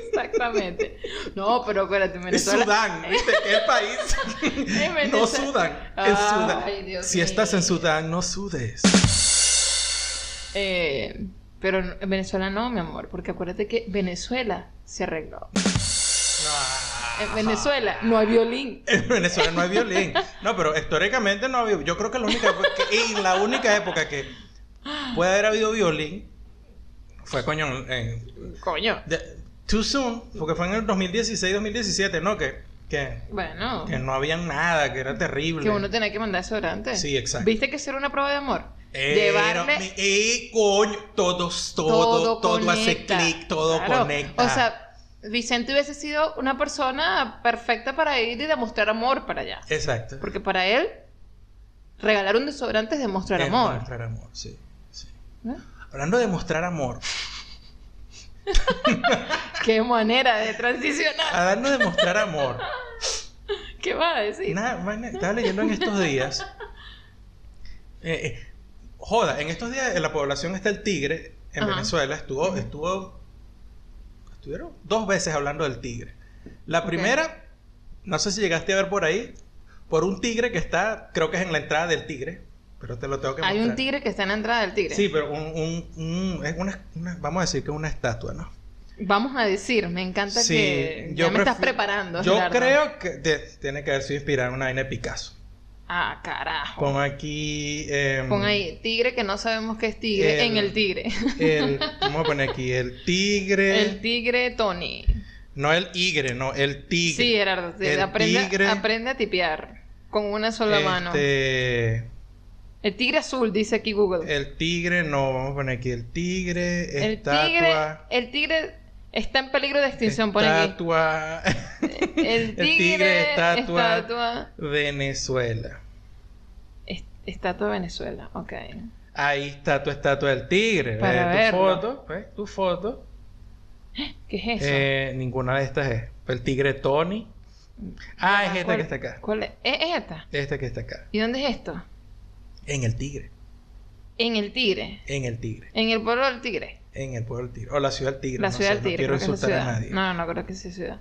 Exactamente. No, pero espérate,
Es
Venezuela.
Sudán, ¿viste? <laughs> El país. <laughs> No sudan. Es Sudán. Si estás en Sudán, no sudes.
Eh, pero en Venezuela no, mi amor, porque acuérdate que Venezuela se arregló. En Venezuela no hay violín.
En Venezuela no hay violín. No, pero históricamente no había. Yo creo que la única época que- y la única época que puede haber habido violín fue coño en,
Coño.
de- too soon, porque fue en el 2016-2017, ¿no? Que, que,
Bueno.
que no había nada, que era terrible.
Que uno tenía que mandar desodorante.
Sí, exacto.
¿Viste que eso era una prueba de amor?
Era
Llevarle
mi- y coño, todos, todo, todo, hace clic, todo
Claro.
conecta.
O sea, Vicente hubiese sido una persona perfecta para ir y demostrar amor para allá.
exacto.
Porque para él, regalar un desodorante es demostrar
Es
amor.
Demostrar amor, sí. Hablando de mostrar amor, <laughs>
Qué manera de transicionar.
hablando de mostrar amor,
¿Qué vas a decir?
Nada, vaina, estaba leyendo en estos días. eh, eh, joda, en estos días en la población está el tigre. En
Ajá.
Venezuela estuvo, estuvo. Estuvieron dos veces hablando del tigre. La primera, no sé si llegaste a ver por ahí, por un tigre que está, creo que es en la entrada del tigre. Pero te lo tengo que
Hay
mostrar.
un tigre que está en la entrada del tigre.
Sí, pero un, un- un- es una, una- vamos a decir que es una estatua, ¿no?
Vamos a decir, me encanta
Sí,
que ya me estás preparando.
Yo
Gerardo.
creo que tiene que haber sido inspirado en una vaina de Picasso.
Ah, carajo.
Pon aquí. em,
Pon ahí, tigre que no sabemos qué es tigre
El-
en el tigre.
El, vamos a poner aquí el tigre.
el tigre Tony.
No el tigre, no, el tigre.
Sí, Gerardo,
El
aprende,
tigre,
aprende a tipear con una sola mano.
este,
El tigre azul, dice aquí Google.
El tigre, no, vamos a poner aquí el tigre,
El
estatua.
tigre, el tigre está en peligro de extinción, pone aquí.
estatua. <laughs>
El tigre,
estatua,
estatua.
Venezuela.
Es- Estatua de Venezuela, ok.
Ahí está tu estatua del tigre.
Para.
Tu foto, ¿ves? Tu foto.
¿Qué es eso?
Eh, ninguna de estas es. El tigre Tony. Ah, es esta
¿Cuál-
que está acá.
¿Cuál? ¿Es es esta?
Esta que está acá.
¿Y dónde es esto?
En el tigre.
En el tigre.
En el tigre.
En el pueblo del tigre.
En el pueblo del tigre. O la ciudad del tigre.
La
no
ciudad
sé,
del
no quiero
es la
insultar a nadie.
No, no creo que sea ciudad.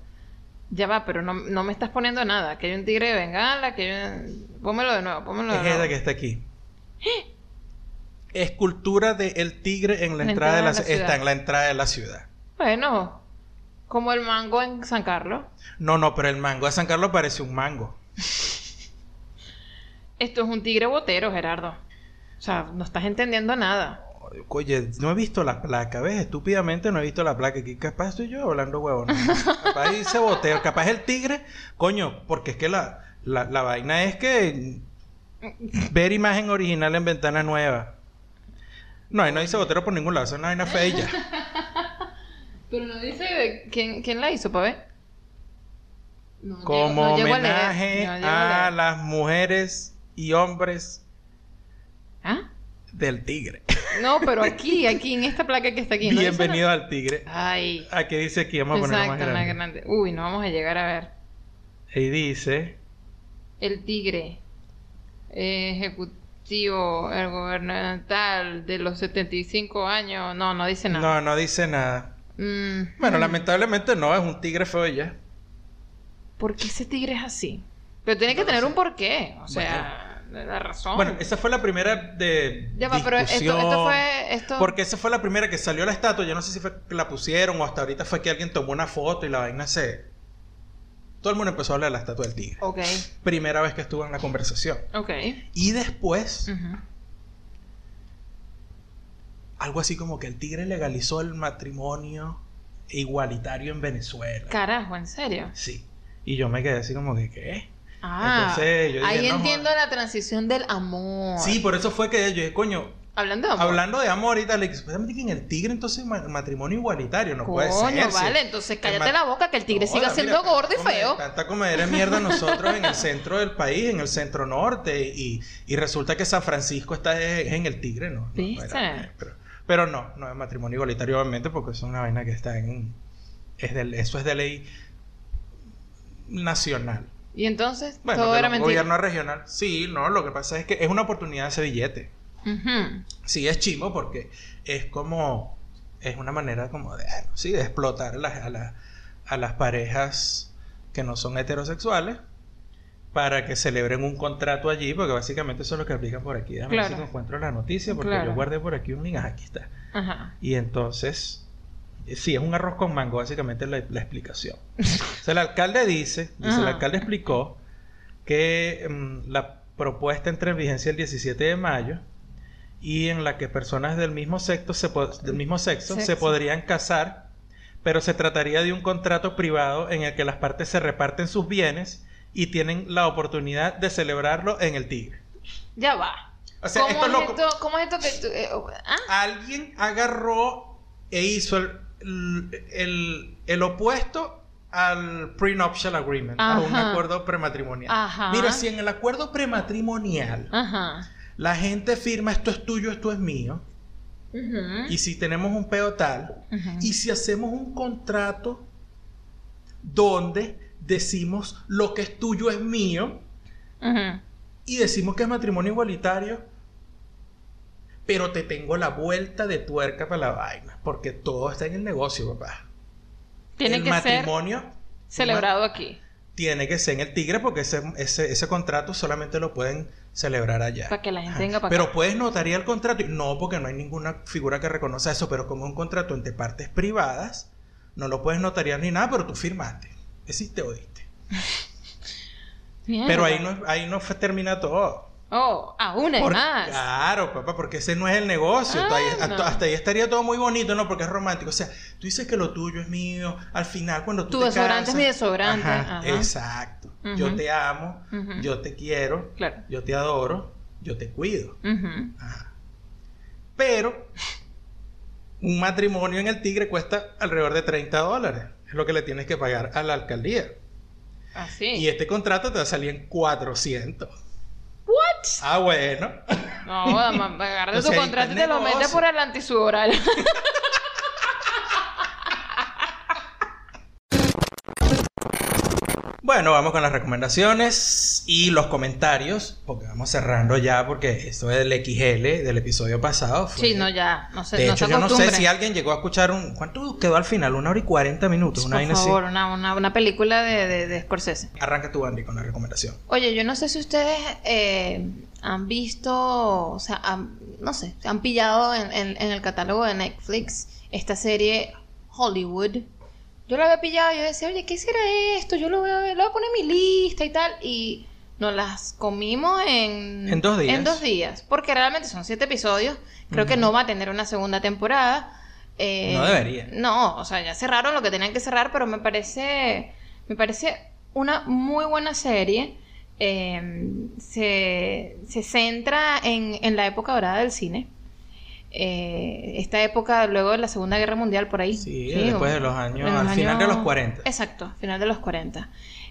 Ya va, pero no, no me estás poniendo nada. Que hay un tigre de bengala, que hay un... Pónmelo de nuevo, pónmelo de
Es
nuevo.
esta que está aquí. Escultura de el tigre en la entrada de la, ciudad. Está en la entrada de la ciudad.
Bueno, como el mango en San Carlos.
No, no, pero el mango de San Carlos parece un mango. <laughs>
Esto es un tigre botero, Gerardo. O sea, no estás entendiendo nada.
Oye, no he visto la placa, ¿ves? Estúpidamente no he visto la placa. Aquí capaz estoy yo hablando huevo. ¿no? capaz dice boteo. Capaz el tigre. Coño, porque es que la, la, la vaina es que. Ver imagen original en ventana nueva. No, ahí no dice botero por ningún lado. Eso es una vaina fea.
Pero no dice quién, quién la hizo, pa' ver. No,
Como
no a
homenaje
no a
a las mujeres y hombres
¿Ah?
Del tigre.
No, pero aquí, aquí, en esta placa que está aquí. ¿no
Bienvenido al tigre.
Ay.
Aquí dice aquí, vamos a ponerlo más
Exacto,
grande.
más grande. Uy, no vamos a llegar a ver.
Y dice,
El tigre. Ejecutivo, el gubernamental de los 75 años. No, no dice nada.
no, no dice nada.
Mm,
Bueno, lamentablemente no, es un tigre feo ya.
¿Por qué ese tigre es así? Pero tiene que
No
tener
sé.
un porqué. O sea, la razón.
Bueno, esa fue la primera de
Ya va, pero esto,
discusión.
esto fue. Esto...
Porque esa fue la primera que salió la estatua. Yo no sé si fue que la pusieron o hasta ahorita fue que alguien tomó una foto y la vaina se... Todo el mundo empezó a hablar de la estatua del tigre.
Ok,
Primera vez que estuvo en la conversación.
ok.
Y después, algo así como que el tigre legalizó el matrimonio igualitario en Venezuela.
Carajo, ¿en serio?
Sí. Y yo me quedé así como que, ¿qué?
Ah,
Entonces, yo dije,
ahí
no,
entiendo la transición del amor.
Sí, por eso fue que yo dije, coño,
Hablando de amor.
hablando de amor y tal, supuestamente que en el tigre entonces ma- matrimonio igualitario, no puede ser.
Vale, entonces cállate la boca que el tigre siga siendo
mira,
gordo y feo.
Tanta comedera de mierda nosotros en el centro del país, en el centro norte, y, y resulta que San Francisco está es- es en el tigre, ¿no? no, era- pero, pero no, no es matrimonio igualitario, obviamente, porque es una vaina que está en. Es de, eso es de ley nacional.
Y entonces,
Bueno,
todo era mentira.
gobierno regional. Sí, no, lo que pasa es que es una oportunidad de ese billete. Sí, es chimbo porque es como. Es una manera como de. ah, Sí, de explotar a las, a, las- a las parejas que no son heterosexuales para que celebren un contrato allí, porque básicamente eso es lo que aplican por aquí. Déjame ver
Claro.
si encuentro la noticia, porque
Claro.
yo guardé por aquí un link. Ajá, aquí está.
Ajá.
Y entonces, sí, es un arroz con mango, básicamente la, la explicación. <laughs> o sea, el alcalde dice, dice el alcalde explicó que mm, la propuesta entra en vigencia el 17 de mayo y en la que personas del mismo sexo se, del mismo sexo, se podrían casar, pero se trataría de un contrato privado en el que las partes se reparten sus bienes y tienen la oportunidad de celebrarlo en el Tigre.
Ya va.
O sea,
¿Cómo,
esto es
esto, ¿Cómo es esto que tú... eh, ah?
alguien agarró e hizo el, el, el opuesto al prenuptial agreement, a un
Ajá.
acuerdo prematrimonial.
Ajá.
Mira, si en el acuerdo prematrimonial
Ajá.
la gente firma esto es tuyo, esto es mío, y si tenemos un peo tal, y si hacemos un contrato donde decimos lo que es tuyo es mío, y decimos que es matrimonio igualitario, pero te tengo la vuelta de tuerca para la vaina, porque todo está en el negocio, papá.
Tiene
el
que ser
matrimonio
celebrado aquí.
tiene que ser en el Tigre porque ese, ese, ese contrato solamente lo pueden celebrar allá.
Para que la gente venga para
Pero
acá.
puedes notariar el contrato. No, porque no hay ninguna figura que reconozca eso, pero como es un contrato entre partes privadas, no lo puedes notariar ni nada, pero tú firmaste. Ese te oíste. <laughs>
Mierda.
Pero ahí no, ahí no termina todo.
Oh, aún hay
Por-
más.
Claro, papá, porque ese no es el negocio.
Ah,
Hasta ahí-
no.
hasta, hasta ahí estaría todo muy bonito, ¿no? Porque es romántico. O sea, tú dices que lo tuyo es mío. Al final, cuando tú
Tu
te
desodorante
casas-
es mi desodorante,
Ajá,
ajá.
Exacto. Yo
Ujú.
te amo, yo te quiero,
Claro.
yo te adoro, yo te cuido. Ajá. Pero un matrimonio en el Tigre cuesta alrededor de 30 dólares. Es lo que le tienes que pagar a la alcaldía.
Así.
Y este contrato te va a salir en 400.
¿What?
Ah, bueno.
No, agarra tu <laughs> contrato y te lo metes
negocio.
por el antisudoral. <laughs>
Bueno, vamos con las recomendaciones y los comentarios, porque vamos cerrando ya, porque esto es del XL del episodio pasado. fue-
sí, no, ya. No se,
De
no
hecho, yo no sé si alguien llegó a escuchar un... ¿Cuánto quedó al final? Una hora y 40 minutos, una
Por
así.
favor, una, una, una película de, de, de Scorsese.
Arranca tu Andy con la recomendación.
Oye, yo no sé si ustedes eh, han visto, o sea, han- no sé, han pillado en, en- en el catálogo de Netflix esta serie Hollywood. Yo la había pillado y yo decía, oye, ¿qué será esto? Yo lo voy a ver, lo voy a poner en mi lista y tal. Y nos las comimos en...
En dos días.
En dos días. Porque realmente son siete episodios. Creo que no va a tener una segunda temporada. Eh,
No debería.
No, o sea, ya cerraron lo que tenían que cerrar, pero me parece... Me parece una muy buena serie. Eh, se, se centra en, en la época dorada del cine. Eh, esta época luego de la Segunda Guerra Mundial por ahí.
Sí, después de los años, al final de los 40.
Exacto, final de los 40.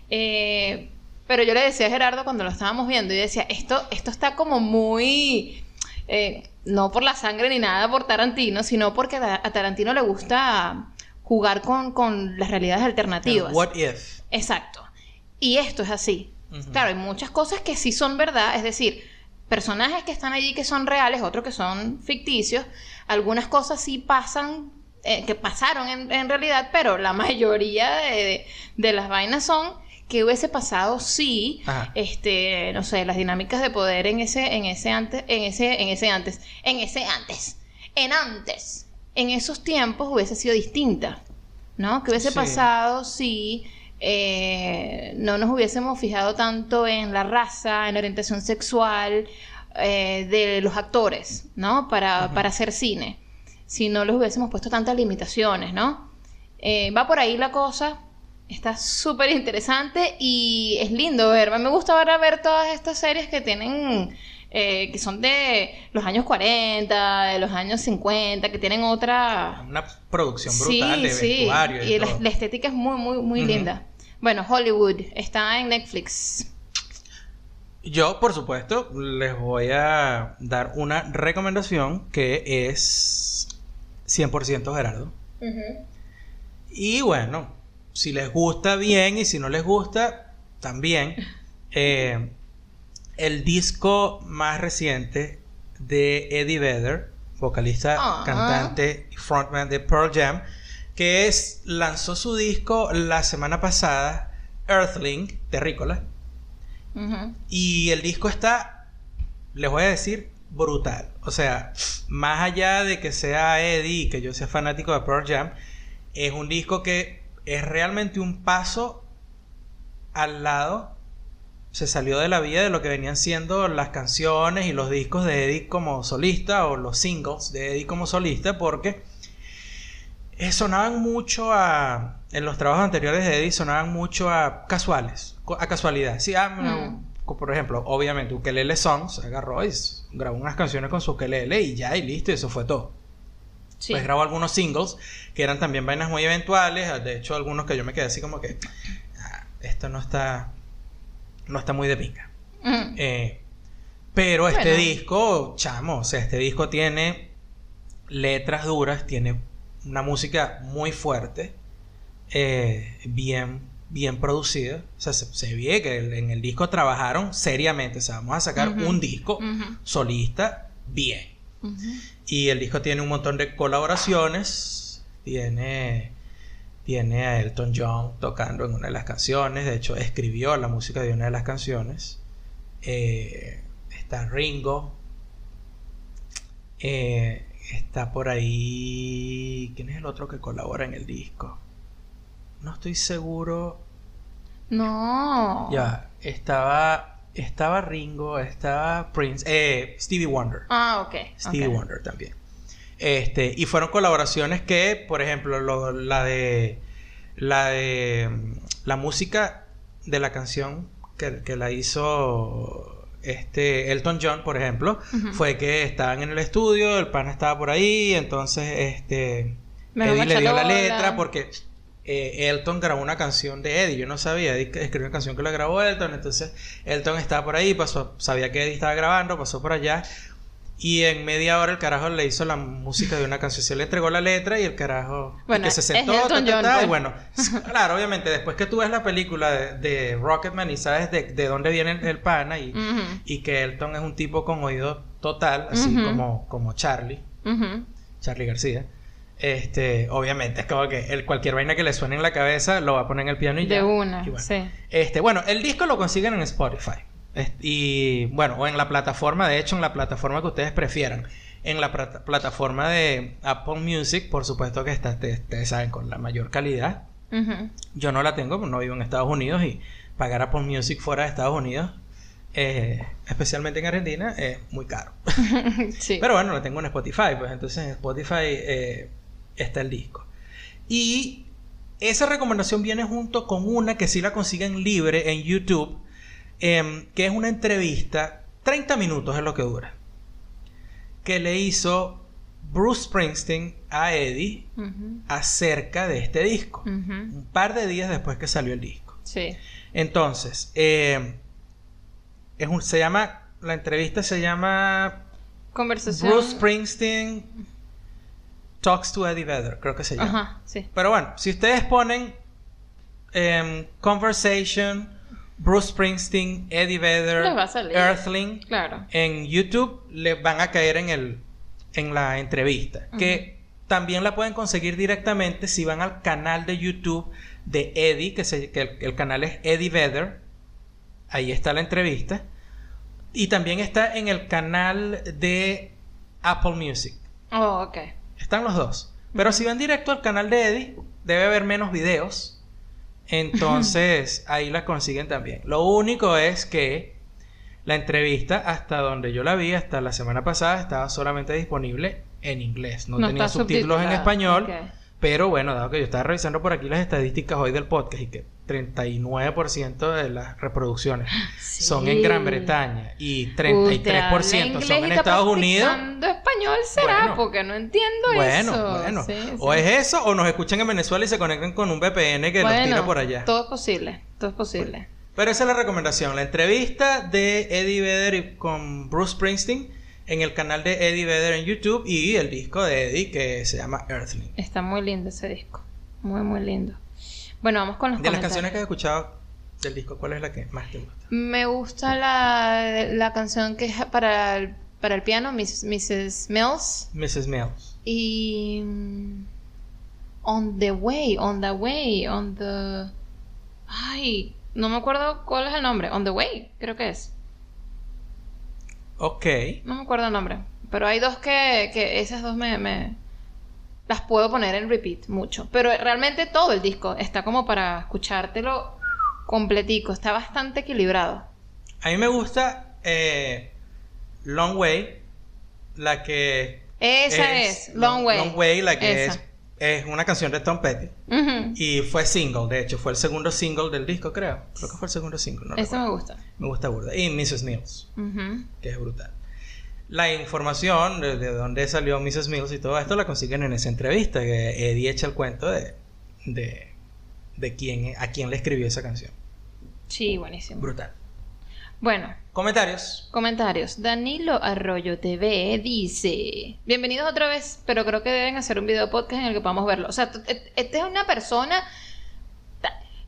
Eh, pero yo le decía a Gerardo cuando lo estábamos viendo, y decía, esto, esto está como muy... eh, no por la sangre ni nada por Tarantino, sino porque a Tarantino le gusta jugar con, con las realidades alternativas.
What if?
Exacto. Y esto es así.
Ujú.
Claro, hay muchas cosas que sí son verdad, es decir, personajes que están allí que son reales, otros que son ficticios, algunas cosas sí pasan, eh, que pasaron en, en realidad, pero la mayoría de, de- de las vainas son que hubiese pasado sí,
Ajá.
este, no sé, las dinámicas de poder en ese, en ese antes, en ese, en ese antes, en ese antes, en antes, en esos tiempos hubiese sido distinta, ¿no? Que hubiese
Sí.
pasado si eh, no nos hubiésemos fijado tanto en la raza, en la orientación sexual eh, de los actores, ¿no? Para, para hacer cine. Si no les hubiésemos puesto tantas limitaciones, ¿no? Eh, va por ahí la cosa. Está súper interesante y es lindo ver. Me gusta ahora ver todas estas series que tienen, eh, que son de los años 40, de los años 50, que tienen otra...
Una producción brutal de vestuario y,
y la, estética es muy, muy, muy linda. Bueno, Hollywood está en Netflix.
Yo, por supuesto, les voy a dar una recomendación que es 100% Gerardo. Y bueno, si les gusta bien y si no les gusta, también. Eh, <laughs> el disco más reciente de Eddie Vedder, vocalista,
Ah.
cantante y frontman de Pearl Jam, que es, lanzó su disco la semana pasada, Earthling, terrícola. Y el disco está, les voy a decir, brutal. O sea, más allá de que sea Eddie y que yo sea fanático de Pearl Jam, es un disco que es realmente un paso al lado. Se salió de la vida de lo que venían siendo las canciones y los discos de Eddie como solista o los singles de Eddie como solista porque sonaban mucho a en los trabajos anteriores de Eddie sonaban mucho a casuales a casualidad sí
Mm.
por ejemplo obviamente Ukelele Songs agarró y grabó unas canciones con su ukelele y ya y listo y eso fue todo
Sí.
pues grabó algunos singles que eran también vainas muy eventuales de hecho algunos que yo me quedé así como que ah, esto no está no está muy de pinga
Ujú.
eh, pero este disco, chamo, o sea, este disco tiene letras duras, tiene una música muy fuerte, eh, bien, bien producida. O sea, se, se ve que en el disco trabajaron seriamente. O sea, vamos a sacar un disco solista bien. Y el disco tiene un montón de colaboraciones. Tiene, tiene a Elton John tocando en una de las canciones. De hecho, escribió la música de una de las canciones. Eh, está Ringo. Eh, está por ahí. ¿Quién es el otro que colabora en el disco? No estoy seguro.
No.
Ya, estaba. Estaba Ringo, estaba Prince, eh, Stevie Wonder.
Ah, ok.
Stevie. Wonder también. Este, y fueron colaboraciones que, por ejemplo, lo- la de la de la música de la canción que, que la hizo este Elton John, por ejemplo, fue que estaban en el estudio, el pana estaba por ahí, entonces este
Me
Eddie le dio la letra porque eh, Elton grabó una canción de Eddie, yo no sabía, Eddie escribió una canción que la grabó Elton, entonces Elton estaba por ahí, pasó, sabía que Eddie estaba grabando, pasó por allá y en media hora el carajo le hizo la música de una canción, se le entregó la letra y el carajo
Bueno,
que se sentó,
Elton
ta, ta,
John,
ta, y bueno, <laughs> claro, obviamente después que tú ves la película de, de Rocketman y sabes de, de dónde viene el, el pana y, y que Elton es un tipo con oído total, así como, como Charlie. Charlie García. Este, obviamente, es como que el, cualquier vaina que le suene en la cabeza lo va a poner en el piano y
De
ya.
una,
Y bueno.
sí.
Este, bueno, el disco lo consiguen en Spotify. Y bueno, o en la plataforma, de hecho, en la plataforma que ustedes prefieran. En la plata- plataforma de Apple Music, por supuesto que está, te- ustedes saben, con la mayor calidad. Yo no la tengo, no vivo en Estados Unidos y pagar Apple Music fuera de Estados Unidos, eh, especialmente en Argentina, es muy caro. <laughs>
sí.
Pero bueno, lo tengo en Spotify, pues entonces en Spotify eh, está el disco. Y esa recomendación viene junto con una que sí la consiguen libre en YouTube, em, que es una entrevista, 30 minutos es lo que dura, que le hizo Bruce Springsteen a Eddie acerca de este disco. Un par de días después que salió el disco.
Sí.
Entonces, eh, es un, se llama, la entrevista se llama
Conversación.
Bruce Springsteen Talks to Eddie Vedder, creo que se llama.
Ajá, sí.
Pero bueno, si ustedes ponen em, Conversation, Bruce Springsteen, Eddie Vedder,
Les.
Earthling,
Claro.
en YouTube le van a caer en el en la entrevista que también la pueden conseguir directamente si van al canal de YouTube de Eddie que, se- que el, el canal es Eddie Vedder. Ahí está la entrevista. Y también está en el canal de Apple Music.
Oh, ok.
están los dos. Pero si van directo al canal de Eddie debe haber menos videos entonces <laughs> ahí la consiguen también lo único es que la entrevista, hasta donde yo la vi, hasta la semana pasada, estaba solamente disponible en inglés. No, tenía subtítulos en español. Pero bueno, dado que yo estaba revisando por aquí las estadísticas hoy del podcast y que 39% de las reproducciones <laughs> son en. Gran Bretaña y
Usted habla
33% son en Estados Unidos.
español será?
Bueno.
Porque no entiendo
Bueno,
eso.
bueno.
Sí,
O
sí.
es eso o nos escuchan en Venezuela y se conectan con un VPN que los
Bueno,
tira por allá.
Todo es posible. Todo es posible.
Pero esa es la recomendación. La entrevista de Eddie Vedder con Bruce Springsteen en el canal de Eddie Vedder en YouTube y el disco de Eddie que se llama Earthling.
Está muy lindo ese disco. Muy, muy lindo. Bueno, vamos con los
De las canciones que has escuchado del disco, ¿cuál es la que más te gusta?
Me gusta la, la canción que es para el, para el piano, Miss- Mrs. Mills.
Mrs. Mills.
Y. mm, On the Way, On the Way, On the. Ay, no me acuerdo cuál es el nombre. On the Way, creo que es.
Ok.
No me acuerdo el nombre. Pero hay dos que, que esas dos me, me- Las puedo poner en repeat mucho. Pero realmente todo el disco está como para escuchártelo completico. Está bastante equilibrado.
A mí me gusta eh, Long Way, la que...
Esa es, Long Way.
Long Way, la que es, es una canción de Tom Petty. Y fue single, de hecho, fue el segundo single del disco, creo. Creo que fue el segundo single, no
Esa
recuerdo.
me gusta.
Me gusta burda. Y Mrs. Mills,
Ujú.
que es brutal. La información de, de dónde salió Mrs. Mills y todo esto la consiguen en esa entrevista, que Eddie echa el cuento de, de, de quién, a quién le escribió esa canción.
Sí, buenísimo.
Brutal.
Bueno,
Comentarios.
comentarios. Danilo Arroyo TV dice: Bienvenidos otra vez, pero creo que deben hacer un video podcast en el que podamos verlo. O sea, et- esta es una persona.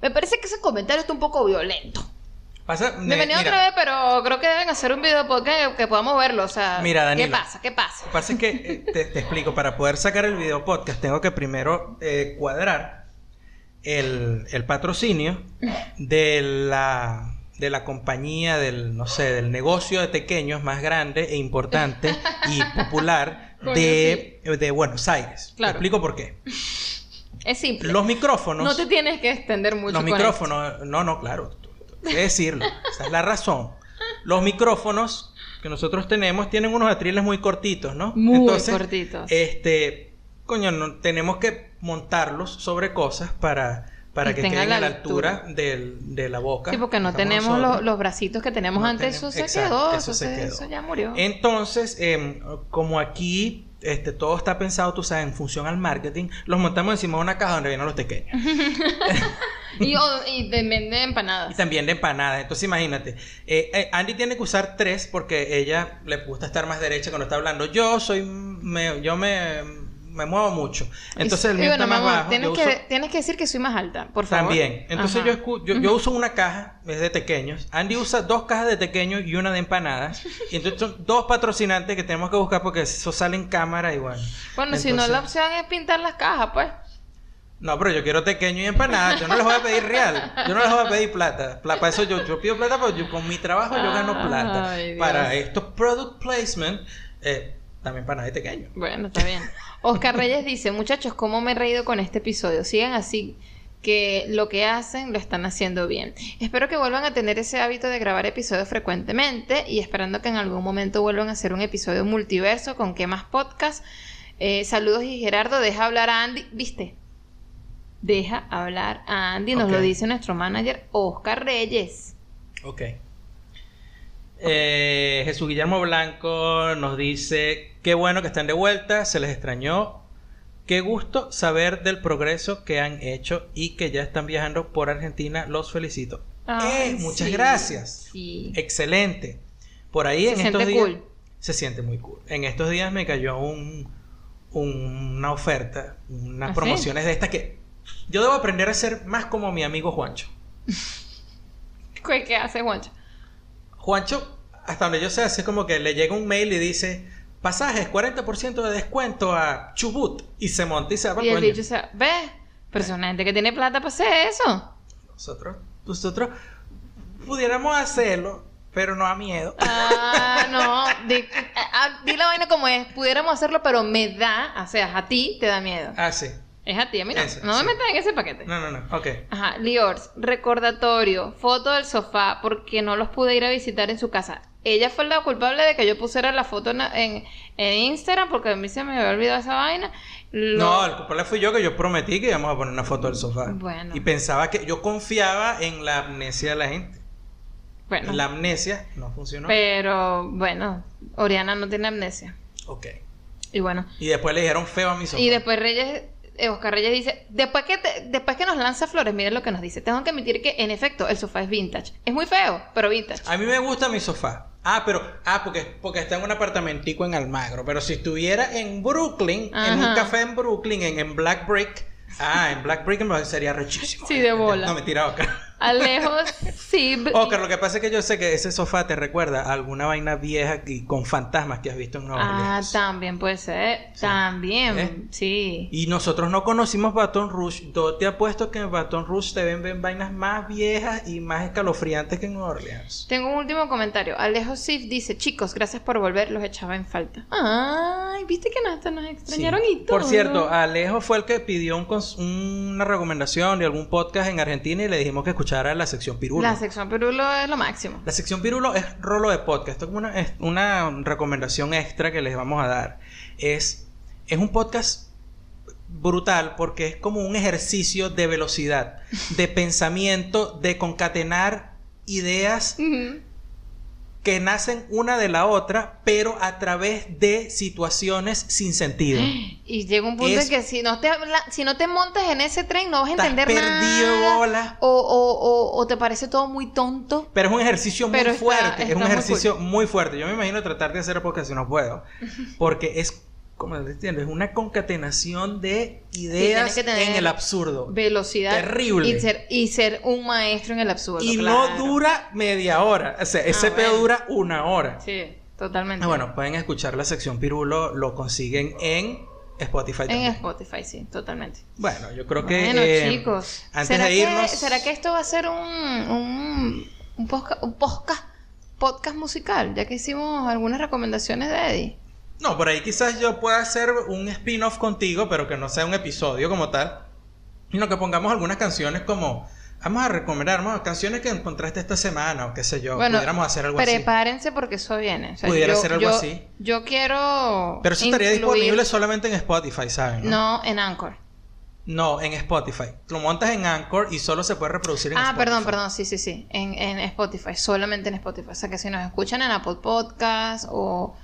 Me parece que ese comentario está un poco violento.
Pasa, me-
Bienvenido
mira,
otra vez, pero creo que deben hacer un video podcast que podamos verlo. O sea,
Mira,
¿qué pasa? ¿Qué pasa?
Lo que pasa es que, eh, te, te explico, para poder sacar el video podcast tengo que primero eh, cuadrar el, el patrocinio de la, de la compañía, del, no sé, del negocio de pequeños más grande e importante y <laughs> popular de, de Buenos Aires. Te explico por qué.
Es simple.
Los micrófonos...
no te tienes que extender mucho.
Los
con esto.
micrófonos, no, no, claro, hay que decirlo, esa es la razón. Los micrófonos que nosotros tenemos tienen unos atriles muy cortitos, ¿no?
Muy cortitos.
Este, coño, no, tenemos que montarlos sobre cosas para, para
Y
que queden
la
a la altura del- de la boca.
Sí, porque no tenemos los, los bracitos que tenemos
No
antes.
tenemos-
eso se
exacto,
quedó.
eso
Eso,
se
se-
quedó.
eso ya murió.
Entonces, em, como aquí este, todo está pensado, tú sabes, en función al marketing, los montamos encima de una caja donde vienen los pequeños. <laughs>
Y, o- y vende
Y
empanadas.
también de empanadas. Entonces imagínate, eh, eh, Andy tiene que usar tres porque ella le gusta estar más derecha cuando está hablando. Yo soy, me, yo me, me muevo mucho. Entonces el mío
bueno,
está más bajo.
Tienes, que, tienes que decir que soy más alta, por favor.
También. Entonces yo, escu- yo, yo uso una caja, es de pequeños. Andy usa dos cajas de pequeños y una de empanadas. Y entonces son dos patrocinantes que tenemos que buscar porque eso sale en cámara y bueno.
Bueno, si no, la opción es pintar las cajas, pues.
No, pero yo quiero pequeño y empanadas. Yo no les voy a pedir real. Yo no les voy a pedir plata. Pla- para eso yo, yo pido plata, pero yo con mi trabajo yo gano plata.
Ay,
para estos product placement, eh, también empanadas de pequeño.
Bueno, está bien. Oscar Reyes dice, muchachos, ¿cómo me he reído con este episodio? Sigan así, que lo que hacen lo están haciendo bien. Espero que vuelvan a tener ese hábito de grabar episodios frecuentemente y esperando que en algún momento vuelvan a hacer un episodio multiverso con qué más podcast. Eh, saludos y Gerardo, deja hablar a Andy. ¿Viste? Deja hablar a Andy, nos lo dice nuestro manager Oscar Reyes.
Ok. Eh, Jesús Guillermo Blanco nos dice, qué bueno que están de vuelta, se les extrañó. Qué gusto saber del progreso que han hecho y que ya están viajando por Argentina. Los felicito.
Ay,
Eh, muchas
sí,
gracias.
Sí.
Excelente. Por ahí
Se
en estos días
cool.
se siente muy cool. En estos días me cayó un, un- una oferta, unas
¿Ah, sí?
promociones de estas que yo debo aprender a ser más como mi amigo Juancho. <laughs>
¿Qué, qué hace Juancho?
Juancho, hasta donde yo sé, así como que le llega un mail y dice pasajes 40% de descuento a Chubut y se monta y se va
Y el dicho, una gente que tiene plata para hacer eso.
Nosotros, nosotros pudiéramos hacerlo, pero no a miedo.
Ah, no. Di, ah, di la vaina como es. Pudiéramos hacerlo, pero me da, o sea, a ti te da miedo.
Ah, sí.
Es a ti, a mí no.
Eso,
no me metas en ese paquete.
No, no, no. Ok.
Ajá, Liors, recordatorio, foto del sofá, porque no los pude ir a visitar en su casa. Ella fue la culpable de que yo pusiera la foto en, en, en Instagram, porque a mí se me había olvidado esa vaina. Lo-
No, el culpable fui yo que yo prometí que íbamos a poner una foto del sofá.
Bueno.
Y pensaba que yo confiaba en la amnesia de la gente.
bueno,
La amnesia no funcionó.
pero bueno, Oriana no tiene amnesia.
Ok.
Y bueno,
Y después le dijeron feo a mi sofá.
y después Reyes, Oscar Reyes dice, después que, te- después que nos lanza flores, miren lo que nos dice. Tengo que admitir que en efecto el sofá es vintage. Es muy feo, pero vintage.
A mí me gusta mi sofá. Ah, pero, ah, porque, porque está en un apartamentico en Almagro. Pero si estuviera en Brooklyn, en un café en Brooklyn, en, en Black Brick. Ah, en Black Brick sería rechísimo.
Sí, de bola.
No, me tira Oscar.
Alejos, sí.
Oscar, lo que pasa es que yo sé que ese sofá te recuerda a alguna vaina vieja y con fantasmas que has visto en Nueva
Ah,
Orleans.
también puede ser. También,
¿Eh?
sí.
Y nosotros no conocimos Baton Rouge. Yo te apuesto que en Baton Rouge te ven, ven vainas más viejas y más escalofriantes que en Nueva Orleans.
Tengo un último comentario. Alejo Sif dice, chicos, gracias por volver, los echaba en falta. Ay, viste que hasta nos extrañaron
Sí.
y todo.
Por cierto, Alejo fue el que pidió un una recomendación de algún podcast en Argentina y le dijimos que escuchara la sección Pirulo.
La sección Perulo es lo máximo.
La sección Pirulo es rolo de podcast. Esto es como una, es una recomendación extra que les vamos a dar. Es, es un podcast brutal porque es como un ejercicio de velocidad, de <laughs> pensamiento, de concatenar ideas. Que nacen una de la otra, pero a través de situaciones sin sentido. <gasps>
Y llega un punto
Es-
en que si no te si no te montas en ese tren no vas a
Estás
entender
perdido,
nada.
bola.
O, o, o, o te parece todo muy tonto.
Pero es un ejercicio muy
Pero está-
fuerte, es un
muy
ejercicio muy, fuerte. Yo me imagino tratar de hacer podcast si no puedo, <laughs> porque es, como entiendes, es una concatenación de ideas
que tener
en el absurdo.
Velocidad.
Terrible.
Y ser, y ser un maestro en el absurdo.
Y
claro.
no dura media hora, o sea, ese
Ah,
pedo dura una hora.
Sí, totalmente.
Ah, bueno, pueden escuchar la sección Pirulo, lo consiguen en Spotify
En
también.
Spotify, sí, totalmente.
Bueno, yo creo que
Bueno,
eh,
chicos.
antes
¿será
de
que-
irnos,
¿Será que esto va a ser un, un, un, posca- un podcast, podcast musical? Ya que hicimos algunas recomendaciones de Eddie.
No, por ahí quizás yo pueda hacer un spin-off contigo, pero que no sea un episodio como tal, sino que pongamos algunas canciones como vamos a recomendar vamos, canciones que encontraste esta semana o qué sé yo,
bueno,
pudiéramos hacer algo así.
prepárense porque eso viene. O sea,
Pudiera
yo-
ser algo
yo-
así.
Yo quiero.
Pero eso estaría
incluir-
disponible solamente en Spotify, ¿saben?
No, en Anchor.
No, en Spotify. Lo montas en Anchor y solo se puede reproducir en
Ah,
Spotify.
perdón, perdón, sí, sí, sí. En, en Spotify, solamente en Spotify. O sea que si nos escuchan en Apple Podcast o,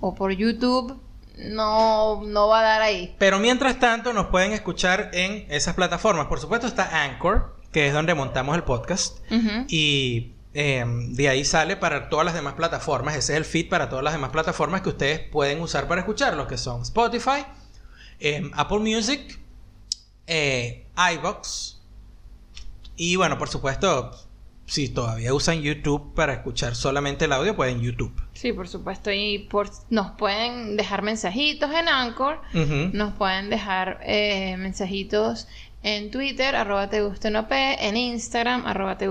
o por YouTube, no, no va a dar ahí.
Pero mientras tanto nos pueden escuchar en esas plataformas. Por supuesto está Anchor, que es donde montamos el podcast. Y eh, de ahí sale para todas las demás plataformas. Ese es el feed para todas las demás plataformas que ustedes pueden usar para escucharlo, que son Spotify, eh, Apple Music, eh, iBox. Y bueno, por supuesto, si todavía usan YouTube para escuchar solamente el audio, pueden YouTube.
Sí, por supuesto. Y por, nos pueden dejar mensajitos en Anchor. Nos pueden dejar eh, mensajitos en Twitter, arroba te en Instagram, arroba te.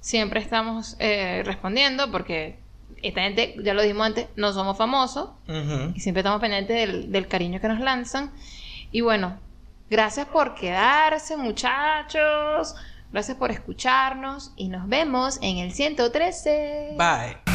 Siempre estamos eh, respondiendo porque esta gente, ya lo dijimos antes, no somos famosos y siempre estamos pendientes del, del cariño que nos lanzan. Y bueno, gracias por quedarse, muchachos. Gracias por escucharnos y nos vemos en el 113.
Bye.